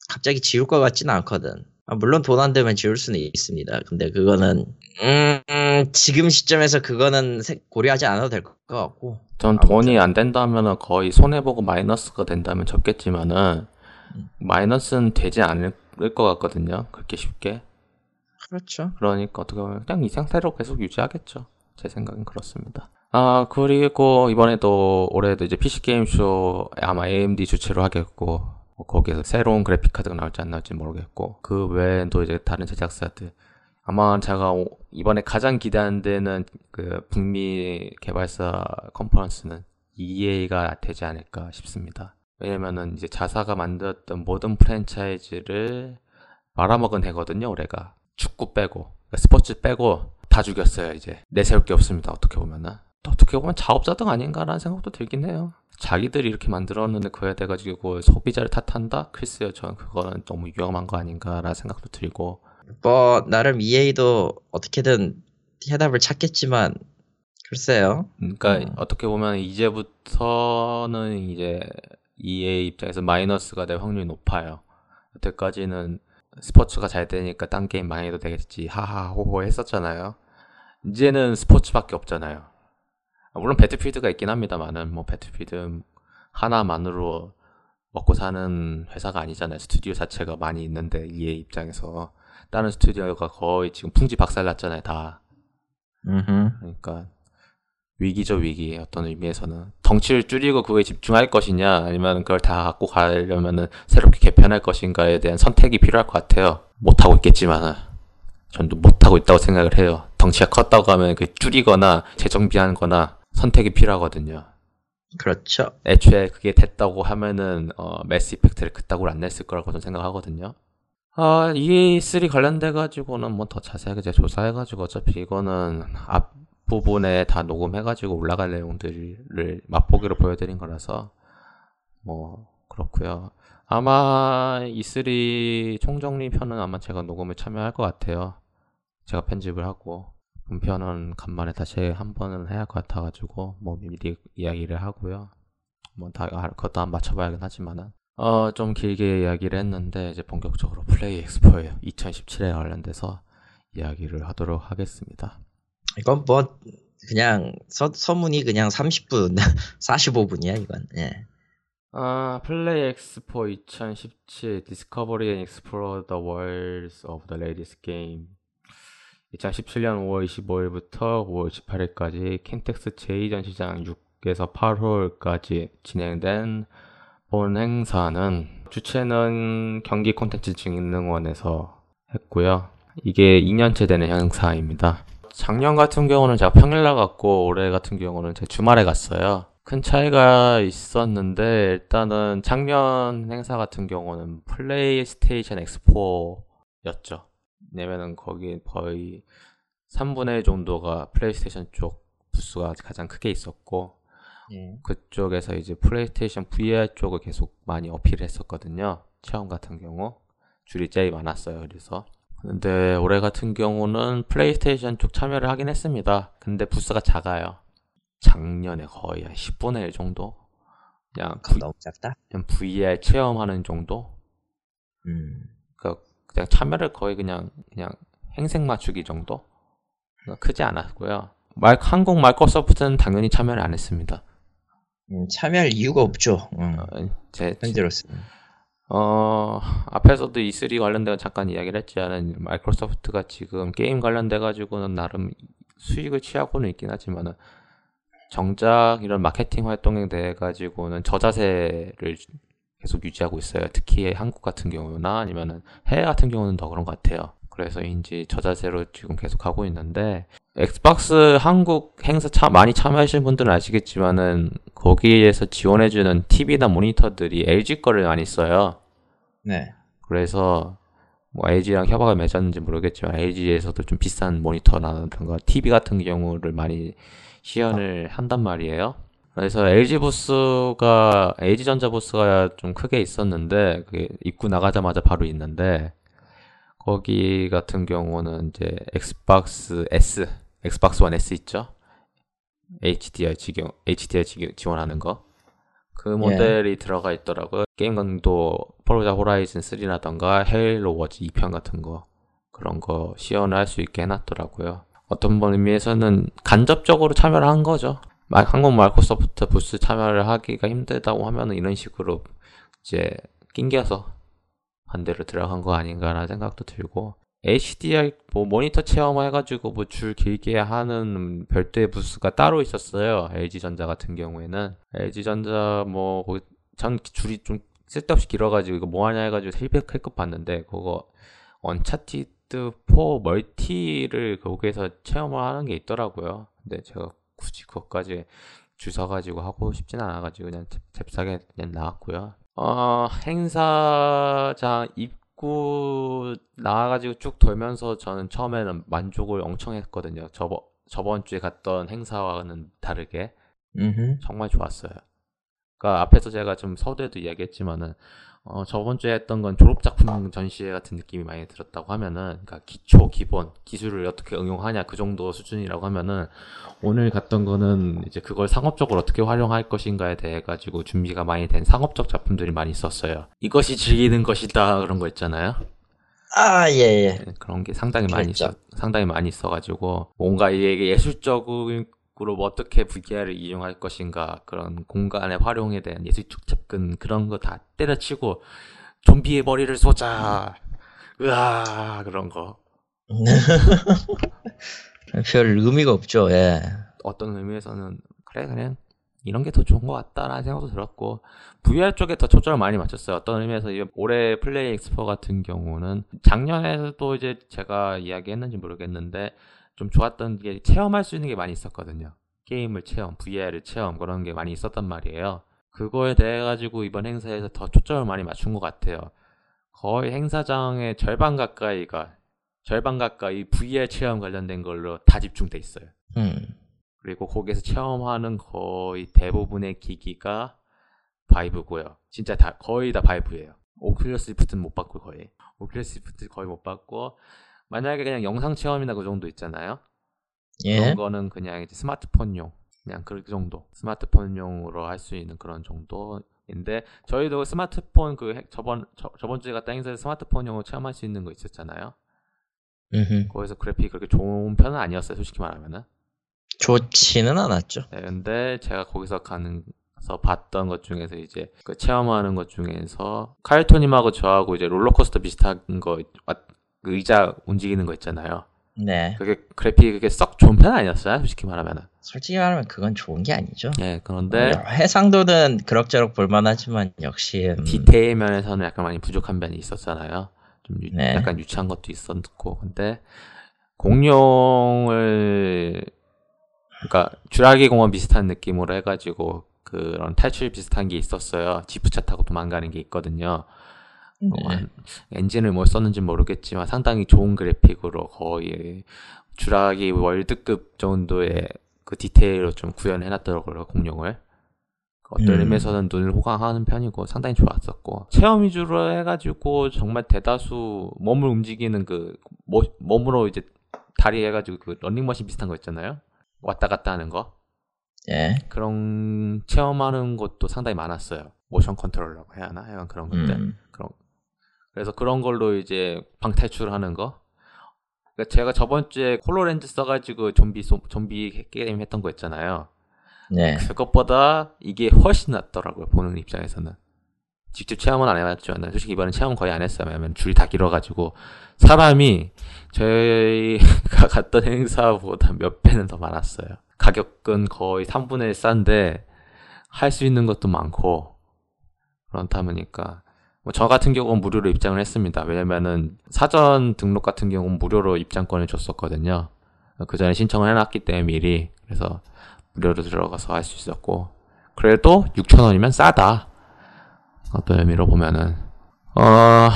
갑자기 지울 것 같지는 않거든. 아, 물론 돈 안 되면 지울 수는 있습니다. 근데 그거는 음, 음, 지금 시점에서 그거는 세- 고려하지 않아도 될 것 같고 전. 돈이 안 된다면 거의 손해보고 마이너스가 된다면 접겠지만은 음. 마이너스는 되지 않을 것 같거든요. 그렇게 쉽게. 그렇죠. 그러니까 어떻게 보면 그냥 이 상태로 계속 유지하겠죠. 제 생각은 그렇습니다. 아 그리고 이번에도 올해도 이제 PC 게임쇼 아마 AMD 주최로 하겠고 뭐 거기에서 새로운 그래픽 카드가 나올지 안 나올지 모르겠고 그 외에도 이제 다른 제작사들 아마 제가 오- 이번에 가장 기대하는 데는 그 북미 개발사 컨퍼런스는 EA가 되지 않을까 싶습니다. 왜냐면은 이제 자사가 만들었던 모든 프랜차이즈를 말아먹은 해거든요, 올해가. 축구 빼고, 그러니까 스포츠 빼고 다 죽였어요, 이제. 내세울 게 없습니다, 어떻게 보면은. 또 어떻게 보면 자업자득 아닌가라는 생각도 들긴 해요. 자기들이 이렇게 만들었는데 그에 돼가지고 소비자를 탓한다? 글쎄요, 저는 그거는 너무 위험한 거 아닌가라는 생각도 들고. 뭐 나름 EA도 어떻게든 해답을 찾겠지만 글쎄요. 그러니까 음. 어떻게 보면 이제부터는 이제 EA 입장에서 마이너스가 될 확률이 높아요. 여태까지는 스포츠가 잘 되니까 딴 게임 많이 해도 되겠지 하하호호 했었잖아요. 이제는 스포츠밖에 없잖아요. 아, 물론 배틀필드가 있긴 합니다만은 뭐 배틀필드 하나만으로 먹고 사는 회사가 아니잖아요. 스튜디오 자체가 많이 있는데 EA 입장에서 다른 스튜디오가 거의 지금 풍지 박살 났잖아요. 다. 음흠. 그러니까 위기죠 위기 어떤 의미에서는 덩치를 줄이고 그거에 집중할 것이냐 아니면 그걸 다 갖고 가려면은 새롭게 개편할 것인가에 대한 선택이 필요할 것 같아요 못하고 있겠지만은 전도 못하고 있다고 생각을 해요 덩치가 컸다고 하면 그 줄이거나 재정비하거나 선택이 필요하거든요 그렇죠. 애초에 그게 됐다고 하면은 어, 매스 이펙트를 그따구로 안 냈을 거라고 저는 생각하거든요 아, E3 관련돼가지고는 뭐 더 자세하게 제가 조사해가지고 어차피 이거는 앞부분에 다 녹음해가지고 올라갈 내용들을 맛보기로 보여드린 거라서 뭐 그렇고요. 아마 E3 총정리 편은 아마 제가 녹음에 참여할 것 같아요. 제가 편집을 하고 본편은 간만에 다시 한 번은 해야 할 것 같아가지고 뭐 미리 이야기를 하고요. 뭐 다 그것도 한 맞춰봐야긴 하지만은 어 좀 길게 이야기를 했는데 이제 본격적으로 플레이 엑스포에 2017에 관련돼서 이야기를 하도록 하겠습니다. 이건 뭐 그냥 서, 서문이 그냥 30분, 45분이야 이건. 예. 아, 플레이 엑스포 2017 Discovery and Explore the Worlds of the Latest Game 2017년 5월 25일부터 5월 18일까지 킨텍스 제2전시장 6에서 8홀까지 진행된 본 행사는 주최는 경기 콘텐츠 진흥원에서 했고요. 이게 2년째 되는 행사입니다. 작년 같은 경우는 제가 평일 나갔고 올해 같은 경우는 제가 주말에 갔어요. 큰 차이가 있었는데 일단은 작년 행사 같은 경우는 PlayStation Expo였죠. 왜냐면은 거기 거의 3분의 1 정도가 플레이스테이션 쪽 부스가 가장 크게 있었고 예. 그쪽에서 이제 PlayStation VR 쪽을 계속 많이 어필을 했었거든요. 체험 같은 경우 줄이 제일 많았어요. 그래서 근데 올해 같은 경우는 플레이스테이션 쪽 참여를 하긴 했습니다. 근데 부스가 작아요. 작년에 거의 한 10분의 1 정도? 그냥, 그럼 너무 작다. 그냥 VR 체험하는 정도? 음. 그러니까 그냥 참여를 거의 그냥 그냥 행색 맞추기 정도? 그러니까 크지 않았고요. 말 한국 마이크로소프트는 당연히 참여를 안 했습니다. 음, 참여할 이유가 없죠. 음, 어, 제 현재로서는. 어, 앞에서도 E3 관련돼서 잠깐 이야기를 했지만은 마이크로소프트가 지금 게임 관련돼 가지고는 나름 수익을 취하고는 있긴 하지만은 정작 이런 마케팅 활동에 대해 가지고는 저자세를 계속 유지하고 있어요. 특히 한국 같은 경우나 아니면은 해외 같은 경우는 더 그런 것 같아요. 그래서인지 저자세로 지금 계속 하고 있는데 엑스박스 한국 행사 참 많이 참여하시는 분들은 아시겠지만은 거기에서 지원해주는 TV나 모니터들이 LG 거를 많이 써요. 네. 그래서 뭐 LG랑 협약을 맺었는지 모르겠지만 LG에서도 좀 비싼 모니터라든가 TV 같은 경우를 많이 시연을 한단 말이에요. 그래서 LG 부스가 LG 전자 부스가 좀 크게 있었는데 그게 입구 나가자마자 바로 있는데 거기 같은 경우는 이제 Xbox S, Xbox One S 있죠? HDR 지경 HDR 지- 지원하는 거. 그 모델이 들어가 있더라고요. 게임 같은 것도 Forza Horizon 3라던가 Halo Wars 2편 같은 거 그런 거 시연을 할 수 있게 해놨더라고요. 어떤 번 의미에서는 간접적으로 참여를 한 거죠. 마- 한국 마이크로소프트 부스 참여를 하기가 힘들다고 하면은 이런 식으로 이제 낑겨서 반대로 들어간 거 아닌가라는 생각도 들고 HDR 뭐 모니터 체험해가지고 뭐 줄 길게 하는 별도의 부스가 따로 있었어요. LG전자 같은 경우에는 LG전자 뭐 거기 전 줄이 좀 쓸데없이 길어가지고 이거 뭐 하냐 해가지고 힐끔힐끔 봤는데 그거 Uncharted 4 멀티를 거기에서 체험을 하는 게 있더라고요. 근데 제가 굳이 그것까지 줄 서가지고 하고 싶진 않아가지고 그냥 잽- 잽싸게 그냥 나왔고요. 어, 행사장 입 구 나와가지고 쭉 돌면서 저는 처음에는 만족을 엄청 했거든요. 저번, 저번 주에 갔던 행사와는 다르게 음흠. 정말 좋았어요. 그러니까 앞에서 제가 좀 서두에도 이야기했지만은 어, 저번 주에 했던 건 졸업작품 전시회 같은 느낌이 많이 들었다고 하면은 그러니까 기초, 기본, 기술을 어떻게 응용하냐 그 정도 수준이라고 하면은 오늘 갔던 거는 이제 그걸 상업적으로 어떻게 활용할 것인가에 대해 가지고 준비가 많이 된 상업적 작품들이 많이 있었어요. 이것이 즐기는 것이다 그런 거 있잖아요. 아, 예, 예. 네, 그런 게 상당히 많이 그랬죠. 있어, 상당히 많이 있어가지고 뭔가 이게 예술적 으로 뭐 어떻게 VR을 이용할 것인가 그런 공간의 활용에 대한 예술적 접근 그런 거 다 때려치고 좀비의 머리를 쏘자 으아 그런 거 별 의미가 없죠, 예. 어떤 의미에서는 그래 그냥 이런 게 더 좋은 것 같다라는 생각도 들었고 VR 쪽에 더 초점을 많이 맞췄어요. 어떤 의미에서 이 올해 플레이 엑스포 같은 경우는 작년에도 이제 제가 이야기했는지 모르겠는데 좀 좋았던 게 체험할 수 있는 게 많이 있었거든요. 게임을 체험, VR을 체험 그런 게 많이 있었단 말이에요. 그거에 대해 가지고 이번 행사에서 더 초점을 많이 맞춘 것 같아요. 거의 행사장의 절반 가까이가 절반 가까이 VR 체험 관련된 걸로 다 집중돼 있어요. 음. 그리고 거기에서 체험하는 거의 대부분의 기기가 Vive고요. 진짜 다 거의 다 Vive예요. Oculus Rift는 못 봤고 거의 Oculus Rift 거의 못 봤고 만약에 그냥 영상 체험이나 그 정도 있잖아요. 예. 그런 거는 그냥 이제 스마트폰용 그냥 그 정도 스마트폰용으로 할 수 있는 그런 정도인데 저희도 스마트폰 그 해- 저번 저, 저번 주에 갔다 행사에서 스마트폰용으로 체험할 수 있는 거 있었잖아요. 음흠. 거기서 그래픽이 그렇게 좋은 편은 아니었어요, 솔직히 말하면은. 좋지는 않았죠. 네, 근데 제가 거기서 가는서 봤던 것 중에서 이제 그 체험하는 것 중에서 카이토님하고 저하고 이제 롤러코스터 비슷한 거 의자 움직이는 거 있잖아요. 네. 그게 그래픽이 그게 썩 좋은 편은 아니었어요, 솔직히 말하면은. 솔직히 말하면 그건 좋은 게 아니죠. 예, 그런데 해상도는 그럭저럭 볼만하지만 역시 음, 디테일 면에서는 약간 많이 부족한 면이 있었잖아요. 좀 유- 네. 약간 유치한 것도 있었고, 근데 공룡을 그러니까 주라기 공원 비슷한 느낌으로 해가지고 그런 탈출 비슷한 게 있었어요. 지프차 타고 도망가는 게 있거든요. 뭐 네. 한- 엔진을 뭐 썼는지 모르겠지만 상당히 좋은 그래픽으로 거의 주라기 월드급 정도의 그 디테일로 좀 구현해 놨더라고요 공룡을. 어떤 음. 의미에서는 눈을 호강하는 편이고 상당히 좋았었고 체험 위주로 해가지고 정말 대다수 몸을 움직이는 그 모- 몸으로 이제 다리 해가지고 그 런닝머신 비슷한 거 있잖아요. 왔다 갔다 하는 거 예. 그런 체험하는 것도 상당히 많았어요. motion controller라고 해야 하나? 약간 그런 건데. 음. 그 래서 그런 걸로 이제 방탈출하는 거. 그러니까 제가 저번 주에 HoloLens 써가지고 좀비 소- 좀비 게임 했던 거 있잖아요. 네. 그것보다 이게 훨씬 낫더라고요. 보는 입장에서는. 직접 체험은 안 해봤지만 솔직히 이번엔 체험 거의 안 했어요. 왜냐면 줄이 다 길어가지고 사람이 저희가 갔던 행사보다 몇 배는 더 많았어요. 가격은 거의 3분의 1 싼데 할 수 있는 것도 많고 그렇다 보니까 뭐 저 같은 경우는 무료로 입장을 했습니다. 왜냐면은 사전 등록 같은 경우는 무료로 입장권을 줬었거든요. 그 전에 신청을 해놨기 때문에 미리 그래서 무료로 들어가서 할 수 있었고 그래도 6,000원이면 싸다. 어떤 의미로 보면은 어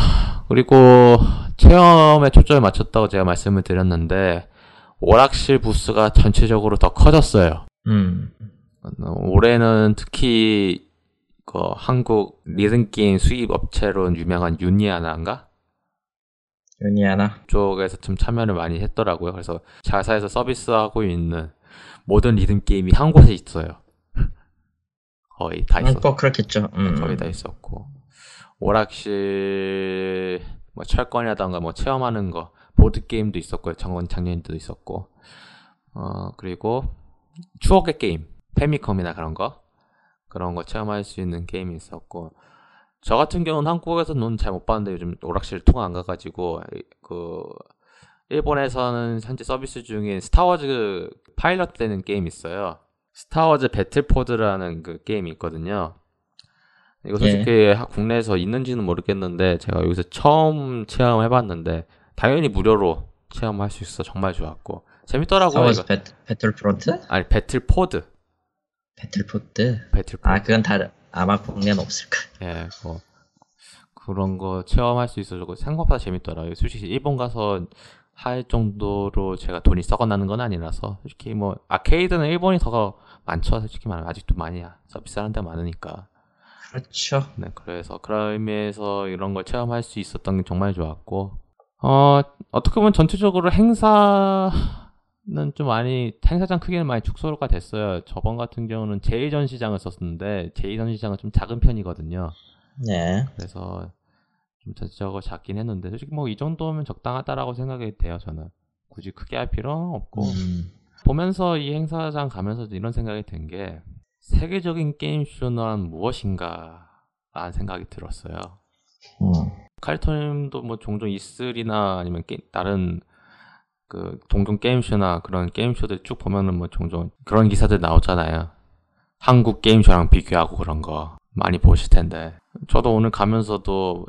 그리고 체험에 초점을 맞췄다고 제가 말씀을 드렸는데 오락실 부스가 전체적으로 더 커졌어요. 음. 어, 올해는 특히 그 한국 리듬 게임 수입 업체로 유명한 유니아나인가 하나. 쪽에서 좀 참여를 많이 했더라고요. 그래서 자사에서 서비스하고 있는 모든 리듬 게임이 한 곳에 있어요. 거의 다 음, 있었. 꼭 그렇겠죠. 음. 거의 다 있었고 오락실 뭐 철권이라던가 뭐 체험하는 거 보드 게임도 있었고요. 작년 작년에도 있었고 어 그리고 추억의 게임 페미컴이나 그런 거 그런 거 체험할 수 있는 게임이 있었고 저 같은 경우는 한국에서 논잘못 봤는데 요즘 오락실 통화 안 가가지고 그 일본에서는 현재 서비스 중인 Star Wars 파일럿 되는 게임 있어요. Star Wars Battle Pod라는 그 게임이 있거든요. 이거 솔직히 하- 국내에서 있는지는 모르겠는데 제가 여기서 처음 체험해봤는데 당연히 무료로 체험할 수 있어 정말 좋았고 재밌더라고요. Star Wars 이거. 배, Battlefront? 아니 Battle Pod, Battle Pod. Battle Pod. 아, 그건 다 아마 국내는 없을까. 예, 뭐 그런 거 체험할 수 있어서 생각보다 재밌더라고요. 솔직히 일본 가서 할 정도로 제가 돈이 썩어나는 건 아니라서 솔직히 뭐 아케이드는 일본이 더 많죠. 솔직히 말하면 아직도 많이 서비스하는 데 많으니까. 그렇죠. 네, 그래서 그런 의미에서 이런 걸 체험할 수 있었던 게 정말 좋았고, 어, 어떻게 보면 전체적으로 행사 는좀 많이, 행사장 크기는 많이 축소가 됐어요. 저번 같은 경우는 제2전시장을 썼는데, 제2전시장은 좀 작은 편이거든요. 네. 그래서 좀 전체적으로 작긴 했는데, 솔직히 뭐 이 정도면 적당하다라고 생각이 돼요, 저는. 굳이 크게 할 필요는 없고. 음. 보면서 이 행사장 가면서도 이런 생각이 든 게 세계적인 게임 쇼는 무엇인가 라는 생각이 들었어요. 음. 칼토님도 뭐 종종 E3나 아니면 게- 다른 그 동종 게임쇼나 그런 게임쇼들 쭉 보면은 뭐 종종 그런 기사들 나오잖아요. 한국 게임쇼랑 비교하고 그런 거 많이 보실 텐데 저도 오늘 가면서도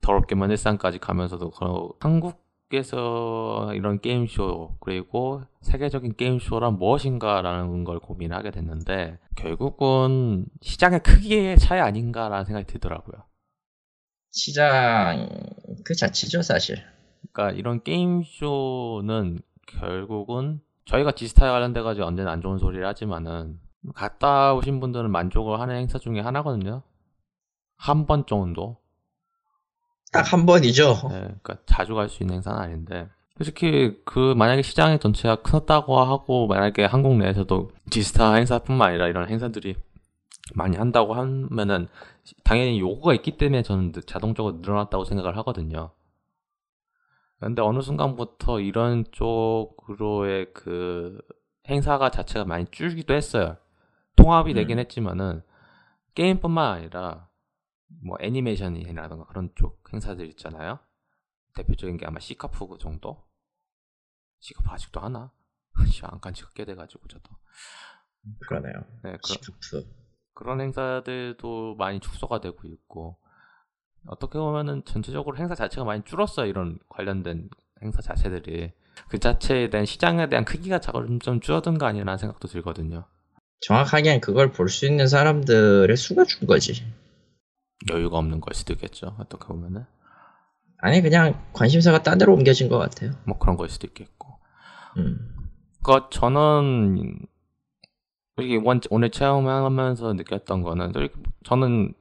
더럽게만 일산까지 가면서도 그런 한국에서 이런 게임쇼 그리고 세계적인 게임쇼란 무엇인가라는 걸 고민하게 됐는데 결국은 시장의 크기의 차이 아닌가라는 생각이 들더라고요. 시장 그 자체죠 사실. 그러니까 이런 게임 쇼는 결국은 저희가 디지털 관련돼 가지고 언제나 안 좋은 소리를 하지만은 갔다 오신 분들은 만족을 하는 행사 중에 하나거든요. 한 번 정도. 딱 한 번이죠. 네, 그러니까 자주 갈 수 있는 행사는 아닌데 솔직히 그 만약에 시장의 전체가 크다고 하고 만약에 한국 내에서도 디지타 행사뿐만 아니라 이런 행사들이 많이 한다고 하면은 당연히 요구가 있기 때문에 저는 자동적으로 늘어났다고 생각을 하거든요. 근데 어느 순간부터 이런 쪽으로의 그 행사가 자체가 많이 줄기도 했어요. 통합이 되긴 음. 했지만은 게임뿐만 아니라 뭐 애니메이션이라던가 그런 쪽 행사들 있잖아요. 대표적인 게 아마 시카프 정도? 시카프 아직도 하나? 안 간지가 꽤 돼가지고 저도. 그러네요. 네, 그런, 시크프. 그런 행사들도 많이 축소가 되고 있고 어떻게 보면은 전체적으로 행사 자체가 많이 줄었어요. 이런 관련된 행사 자체들이 그 자체에 대한 시장에 대한 크기가 점점 줄어든 거 아니라는 생각도 들거든요. 정확하게는 그걸 볼 수 있는 사람들의 수가 준 거지. 여유가 없는 걸 수도 있겠죠. 어떻게 보면은 아니 그냥 관심사가 딴 데로 옮겨진 것 같아요. 뭐 그런 걸 수도 있겠고. 음. 그러니까 저는 이게 오늘 체험하면서 느꼈던 거는 저는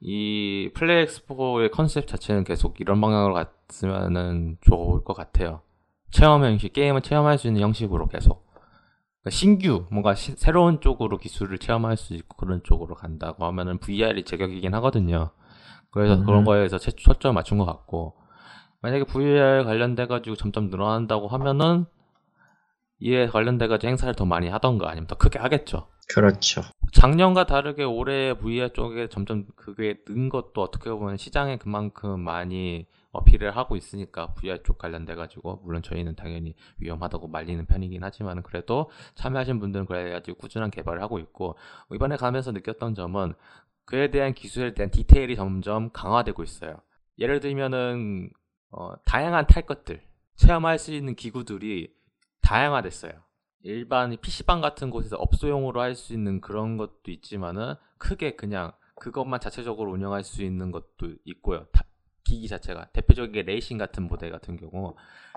이 플레이 엑스포의 컨셉 자체는 계속 이런 방향으로 갔으면은 좋을 것 같아요. 체험 형식, 게임을 체험할 수 있는 형식으로 계속. 그러니까 신규, 뭔가 시- 새로운 쪽으로 기술을 체험할 수 있고 그런 쪽으로 간다고 하면은 VR이 제격이긴 하거든요. 그래서 음. 그런 거에서 초- 초점을 맞춘 것 같고. 만약에 VR 관련돼가지고 점점 늘어난다고 하면은 이에 관련돼가지고 행사를 더 많이 하던가 아니면 더 크게 하겠죠. 그렇죠. 작년과 다르게 올해 VR 쪽에 점점 그게 는 것도 어떻게 보면 시장에 그만큼 많이 어필을 하고 있으니까 VR 쪽 관련돼 가지고 물론 저희는 당연히 위험하다고 말리는 편이긴 하지만 그래도 참여하신 분들은 그래가지고 꾸준한 개발을 하고 있고 이번에 가면서 느꼈던 점은 그에 대한 기술에 대한 디테일이 점점 강화되고 있어요. 예를 들면은 어, 다양한 탈 것들 체험할 수 있는 기구들이 다양화됐어요. 일반 PC방 같은 곳에서 업소용으로 할 수 있는 그런 것도 있지만은 크게 그냥 그것만 자체적으로 운영할 수 있는 것도 있고요. 다- 기기 자체가 대표적인 게 레이싱 같은 모델 같은 경우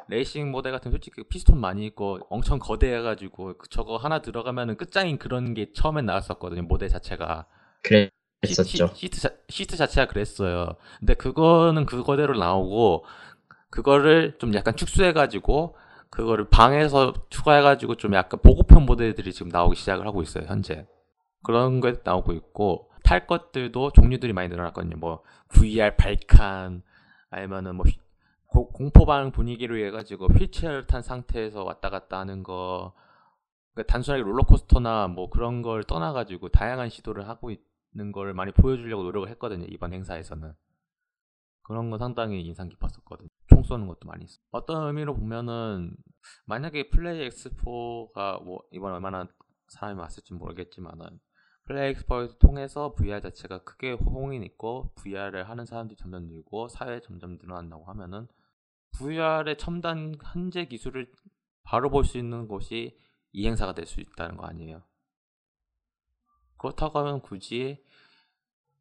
레이싱 모델 같은 피스톤 피스톤 많이 있고 엄청 거대해가지고 그 저거 하나 들어가면은 끝장인 그런 게 처음에 나왔었거든요. 모델 자체가 그랬었죠. 시, 트 자, 시트 자체가 그랬어요. 근데 그거는 그거대로 나오고 그거를 좀 약간 축소해가지고 그거를 방에서 추가해가지고 좀 약간 보급형 모델들이 지금 나오기 시작을 하고 있어요 현재 그런 게 나오고 있고 탈 것들도 종류들이 많이 늘어났거든요. 뭐 VR 발칸 아니면은 뭐 휘- 고- 공포방 분위기로 해가지고 휠체어를 탄 상태에서 왔다 갔다 하는 거 그러니까 단순하게 롤러코스터나 뭐 그런 걸 떠나가지고 다양한 시도를 하고 있는 걸 많이 보여주려고 노력을 했거든요 이번 행사에서는 그런 건 상당히 인상 깊었었거든요 총 쏘는 것도 많이 있어 어떤 의미로 보면은 만약에 플레이 엑스포가 뭐 이번에 얼마나 사람이 왔을지 모르겠지만은 플레이 엑스포를 통해서 VR 자체가 크게 호응이 있고 VR을 하는 사람들이 점점 늘고 사회에 점점 늘어난다고 하면은 VR의 첨단 현재 기술을 바로 볼 수 있는 곳이 이 행사가 될 수 있다는 거 아니에요. 그렇다고 하면 굳이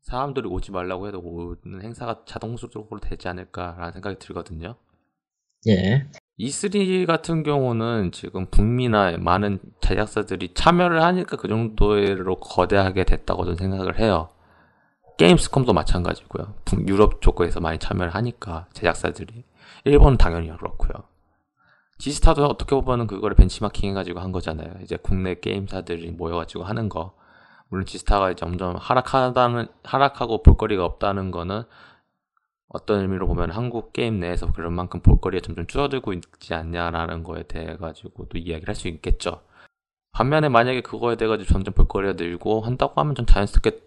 사람들이 오지 말라고 해도 오는 행사가 자동적으로 되지 않을까라는 생각이 들거든요. 예. E3 같은 경우는 지금 북미나 많은 제작사들이 참여를 하니까 그 정도로 거대하게 됐다고 저는 생각을 해요. 게임스컴도 마찬가지고요. 북- 유럽 쪽에서 많이 참여를 하니까 제작사들이 일본은 당연히 그렇고요. 지스타도 어떻게 보면은 그거를 벤치마킹 해가지고 한 거잖아요. 이제 국내 게임사들이 모여가지고 하는 거. 물론 지스타가 점점 하락하다는 하락하고 볼거리가 없다는 거는 어떤 의미로 보면 한국 게임 내에서 그런 만큼 볼거리가 점점 줄어들고 있지 않냐라는 거에 대해 가지고 또 이야기를 할 수 있겠죠. 반면에 만약에 그거에 대해 가지고 점점 볼거리가 늘고 한다고 하면 좀 자연스럽게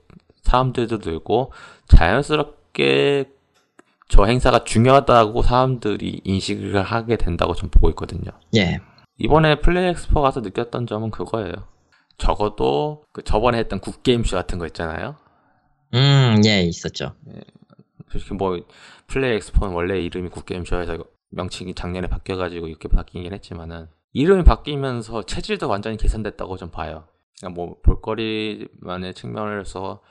사람들도 늘고 자연스럽게 저 행사가 중요하다고 사람들이 인식을 하게 된다고 좀 보고 있거든요. 예. 이번에 플레이 엑스포 가서 느꼈던 점은 그거예요. 적어도 그 저번에 했던 굿게임쇼 같은 거 있잖아요. 음, 예, 있었죠. 솔직히 뭐 플레이 엑스포는 원래 이름이 굿게임쇼에서 명칭이 작년에 바뀌어가지고 이렇게 바뀌긴 했지만은 이름이 바뀌면서 체질도 완전히 개선됐다고 좀 봐요. 그러니까 뭐 볼거리만의 측면에서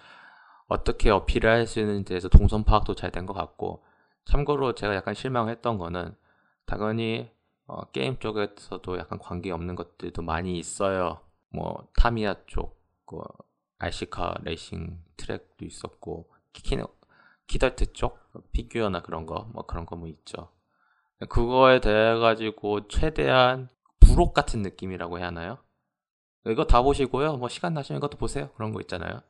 어떻게 어필을 할 수 있는지에 대해서 동선 파악도 잘 된 것 같고 참고로 제가 약간 실망했던 거는 당연히 어, 게임 쪽에서도 약간 관계 없는 것들도 많이 있어요. 뭐 Tamiya 쪽, 그 RC카 레이싱 트랙도 있었고 키, 키덜트 쪽 피규어나 그런 거 뭐 그런 거 뭐 있죠. 그거에 대해 가지고 최대한 부록 같은 느낌이라고 해야 하나요? 이거 다 보시고요. 뭐 시간 나시면 이것도 보세요. 그런 거 있잖아요.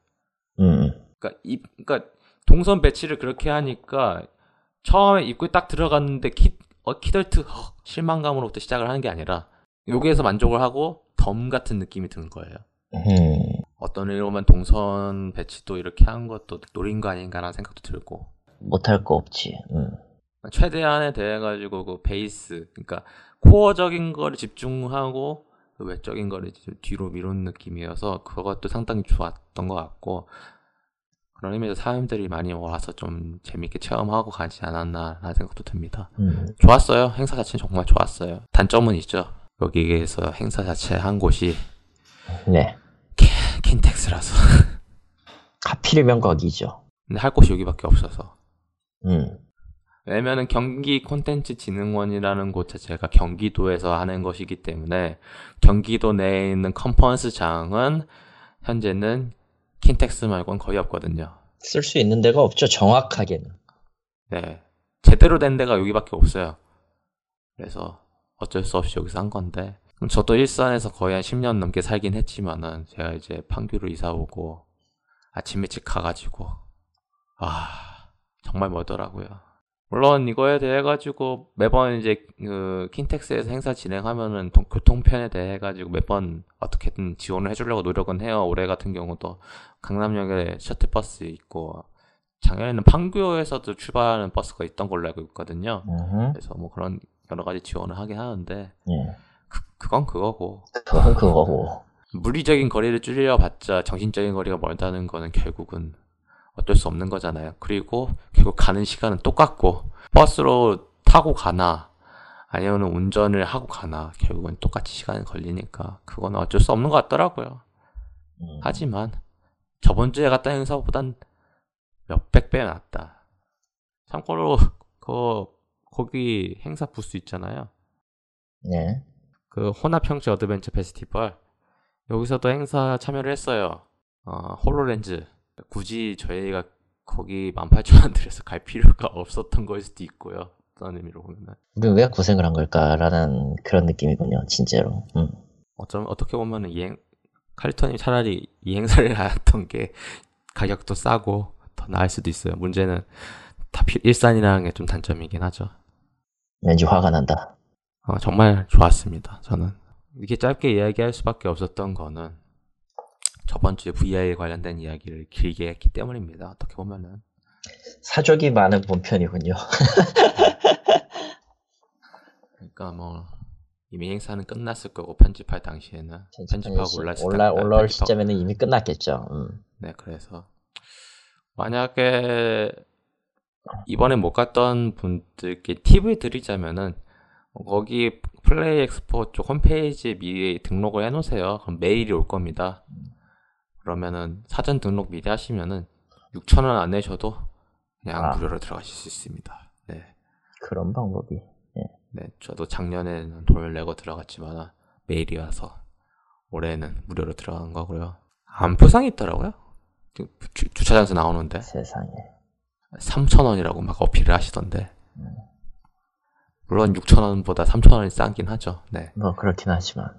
음. 그러니까 이 그러니까 동선 배치를 그렇게 하니까 처음에 입구에 딱 들어갔는데 키 어, 키덜트 헉, 실망감으로부터 시작을 하는 게 아니라 여기에서 만족을 하고 덤 같은 느낌이 드는 거예요. 음. 어떤 의미로만 동선 배치도 이렇게 한 것도 노린 거 아닌가라는 생각도 들고 못할 거 없지. 음. 최대한에 대해 가지고 그 베이스 그러니까 코어적인 거를 집중하고 그 외적인 거를 좀 뒤로 미룬 느낌이어서 그것도 상당히 좋았던 것 같고 그런 의미에서 사람들이 많이 와서 좀 재밌게 체험하고 가지 않았나 라는 생각도 듭니다. 음. 좋았어요. 행사 자체는 정말 좋았어요. 단점은 있죠. 여기에서 행사 자체 한 곳이 네. 킨텍스라서 하필이면 거기죠. 근데 할 곳이 여기밖에 없어서 음. 왜냐면은 경기 콘텐츠 진흥원이라는 곳 자체가 경기도에서 하는 것이기 때문에 경기도 내에 있는 컨퍼런스장은 현재는 킨텍스 말고는 거의 없거든요. 쓸 수 있는 데가 없죠. 정확하게는. 네. 제대로 된 데가 여기밖에 없어요. 그래서 어쩔 수 없이 여기서 한 건데. 그럼 저도 일산에서 거의 한 10년 넘게 살긴 했지만은 제가 이제 판교로 이사 오고 아침 일찍 가가지고 아 정말 멀더라고요. 물론 이거에 대해 가지고 매번 이제 그 킨텍스에서 행사 진행하면은 동- 교통편에 대해 가지고 매번 어떻게든 지원을 해주려고 노력은 해요. 올해 같은 경우도 강남역에 셔틀버스 있고 작년에는 판교에서도 출발하는 버스가 있던 걸로 알고 있거든요. 음. 그래서 뭐 그런 여러 가지 지원을 하긴 하는데 예. 그, 그건 그거고 그건 그거고. 물리적인 거리를 줄여봤자 정신적인 거리가 멀다는 거는 결국은 어쩔 수 없는 거잖아요. 그리고 결국 가는 시간은 똑같고 버스로 타고 가나 아니면 운전을 하고 가나 결국은 똑같이 시간이 걸리니까 그건 어쩔 수 없는 것 같더라고요. 음. 하지만 저번 주에 갔다 행사보단 몇백 배 낫다. 참고로 그 거기 행사 부스 있잖아요. 네. 그 혼합현실 어드벤처 페스티벌 여기서도 행사 참여를 했어요. 어, HoloLens 굳이 저희가 거기 18,000원 들여서 갈 필요가 없었던 걸 수도 있고요. 어떤 의미로 보면은 우리 왜 고생을 한 걸까라는 그런 느낌이군요. 진짜로. 음. 어쩜 어떻게 보면은 이행 칼리턴이 차라리 이 행사를 하였던 게 가격도 싸고 더 나을 수도 있어요. 문제는 다 피- 일산이라는 게 좀 단점이긴 하죠. 왠지 화가 난다. 어, 정말 좋았습니다. 저는 이렇게 짧게 이야기할 수밖에 없었던 거는 저번 주에 VR 관련된 이야기를 길게 했기 때문입니다. 어떻게 보면은 사족이 많은 본편이군요. 그러니까 뭐 이미 행사는 끝났을 거고 편집할 당시에는 편집하고 올라, 때- 올라올 편집하고- 시점에는 이미 끝났겠죠. 음. 네, 그래서 만약에 이번에 못 갔던 분들께 팁을 드리자면은 어, 거기 플레이 엑스포 쪽 홈페이지에 미리 등록을 해놓으세요. 그럼 메일이 올 겁니다. 그러면은 사전 등록 미리 하시면은 6,000원 안 내셔도 그냥 아. 무료로 들어가실 수 있습니다. 네, 그런 방법이. 네, 저도 작년에는 돈을 내고 들어갔지만 메일이 와서 올해는 무료로 들어간 거고요. 안표상이 있더라고요. 주차장에서 나오는데 세상에. 3,000원이라고 막 어필을 하시던데. 음. 물론 6,000원보다 3,000원이 싸긴 하죠. 네. 뭐 그렇긴 하지만.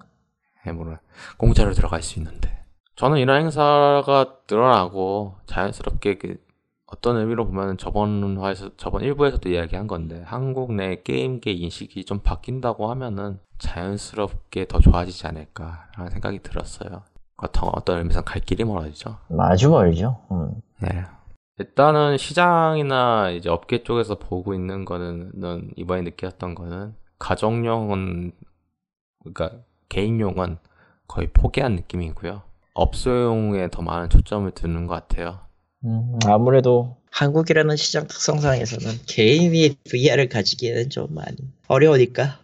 네, 물론 공짜로 들어갈 수 있는데. 저는 이런 행사가 늘어나고 자연스럽게 그 어떤 의미로 보면 저번 화에서 저번 일부에서도 이야기한 건데 한국 내 게임계 인식이 좀 바뀐다고 하면은 자연스럽게 더 좋아지지 않을까라는 생각이 들었어요. 어떤 어떤 의미에서 갈 길이 멀어지죠. 아주 멀죠. 음. 네. 일단은 시장이나 이제 업계 쪽에서 보고 있는 거는 는 이번에 느꼈던 거는 가정용은 그러니까 개인용은 거의 포기한 느낌이고요. 업소용에 더 많은 초점을 두는 것 같아요. 음, 아무래도 한국이라는 시장 특성상에서는 개인이 VR을 가지기에는 좀 많이 어려우니까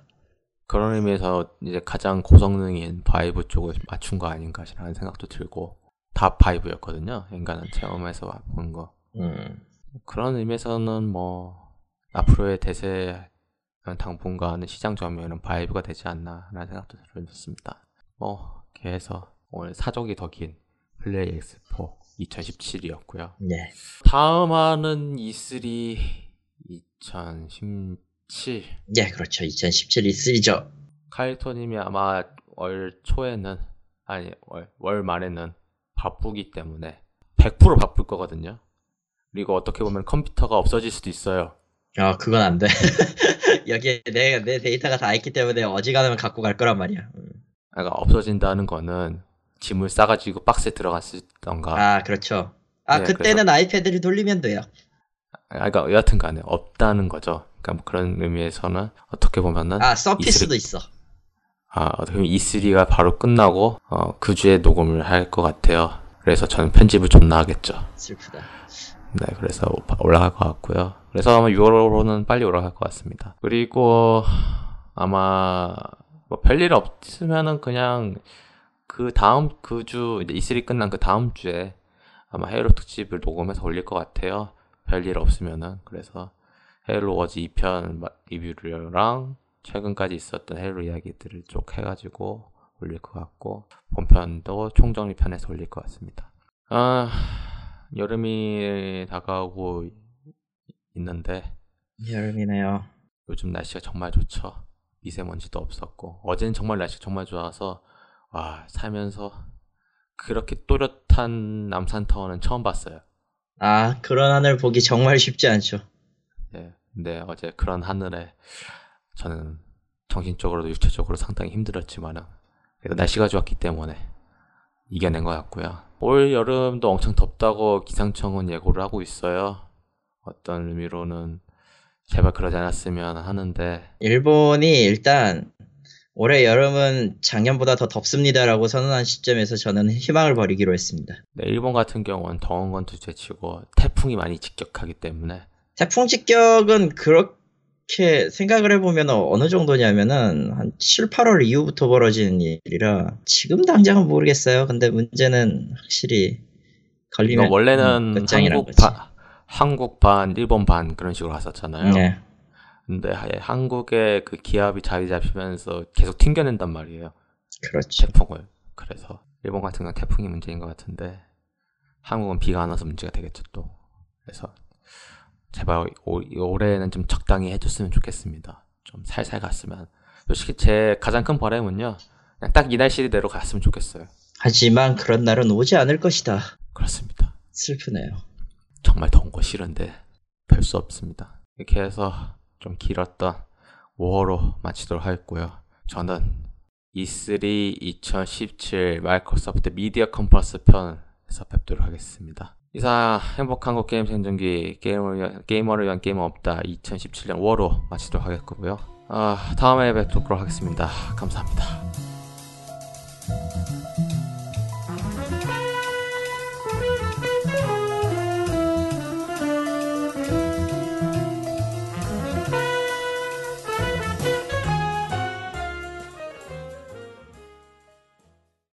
그런 의미에서 이제 가장 고성능인 바이브 쪽을 맞춘 거 아닌가라는 생각도 들고 다 5였거든요. 인간은 체험에서 본 거. 음. 그런 의미에서는 뭐 앞으로의 대세 당분간은 시장 점유율은 5가 되지 않나라는 생각도 들었습니다. 뭐 해서 오늘 사족이 더 긴 플레이 엑스포 2017이었고요. 네. 다음 화는 E3 2017 네, 그렇죠. 2017 E3죠. 카이토님이 아마 월 초에는 아니 월, 월 말에는 바쁘기 때문에 100% 바쁠 거거든요. 그리고 어떻게 보면 컴퓨터가 없어질 수도 있어요. 아, 그건 안 돼. 여기에 내, 내 데이터가 다 있기 때문에 어지간하면 갖고 갈 거란 말이야. 음. 그러니까 없어진다는 거는 짐을 싸가지고 박스에 들어갔었던가. 아, 그렇죠. 아, 네, 그때는 아이패드를 돌리면 돼요. 그러니까 여하튼 간에 없다는 거죠. 그러니까 뭐 그런 의미에서는 어떻게 보면은 아, 서피스도 있어. 아, 어떻게 보면 E3가 바로 끝나고 어, 그 주에 녹음을 할 것 같아요. 그래서 저는 편집을 존나 하겠죠. 슬프다. 네, 그래서 올라갈 것 같고요. 그래서 아마 6월로는 빨리 올라갈 것 같습니다. 그리고 아마 뭐 별일 없으면은 그냥 그 다음 그 주 이제 E3 끝난 그 다음 주에 아마 헤일로 특집을 녹음해서 올릴 것 같아요. 별일 없으면은 그래서 헤일로 워즈 2편 리뷰랑 최근까지 있었던 헤일로 이야기들을 쭉 해가지고 올릴 것 같고 본편도 총정리편에서 올릴 것 같습니다. 아 여름이 다가오고 있는데 여름이네요. 요즘 날씨가 정말 좋죠. 미세먼지도 없었고 어제는 정말 날씨가 정말 좋아서 와 살면서 그렇게 또렷한 남산타워는 처음 봤어요. 아, 그런 하늘 보기 정말 쉽지 않죠. 예, 근데 어제 그런 하늘에 저는 정신적으로도 육체적으로 상당히 힘들었지만은 그래도 날씨가 좋았기 때문에 이겨낸 것 같고요. 올 여름도 엄청 덥다고 기상청은 예고를 하고 있어요. 어떤 의미로는 제발 그러지 않았으면 하는데 일본이 일단 올해 여름은 작년보다 더 덥습니다라고 선언한 시점에서 저는 희망을 버리기로 했습니다. 네, 일본 같은 경우는 더운 건 둘째치고 태풍이 많이 직격하기 때문에 태풍 직격은 그렇 게 생각을 해보면 어느 정도냐면은 한 7, 8월 이후부터 벌어지는 일이라 지금 당장은 모르겠어요. 근데 문제는 확실히 걸리면 원래는 음, 한국 거지. 반 한국 반 일본 반 그런 식으로 갔었잖아요. 네. 근데 한국의 그 기압이 자리 잡히면서 계속 튕겨낸단 말이에요. 그렇죠. 태풍을. 그래서 일본 같은 건 태풍이 문제인 것 같은데 한국은 비가 안 와서 문제가 되겠죠 또. 그래서 제발 올, 올해는 좀 적당히 해줬으면 좋겠습니다. 좀 살살 갔으면. 솔직히 제 가장 큰 바람은요. 그냥 딱 이 날씨대로 갔으면 좋겠어요. 하지만 그런 날은 오지 않을 것이다. 그렇습니다. 슬프네요. 정말 더운 거 싫은데 별 수 없습니다. 이렇게 해서 좀 길었던 5월호 마치도록 하겠고요. 저는 E3 2017 마이크로소프트 미디어 컨퍼런스 편에서 뵙도록 하겠습니다. 이상 행복한 국 게임 생존기 게이머를, 게이머를 위한 게임은 없다 2017년 5월호 마치도록 하겠고요. 아, 다음에 뵙도록 하겠습니다. 감사합니다.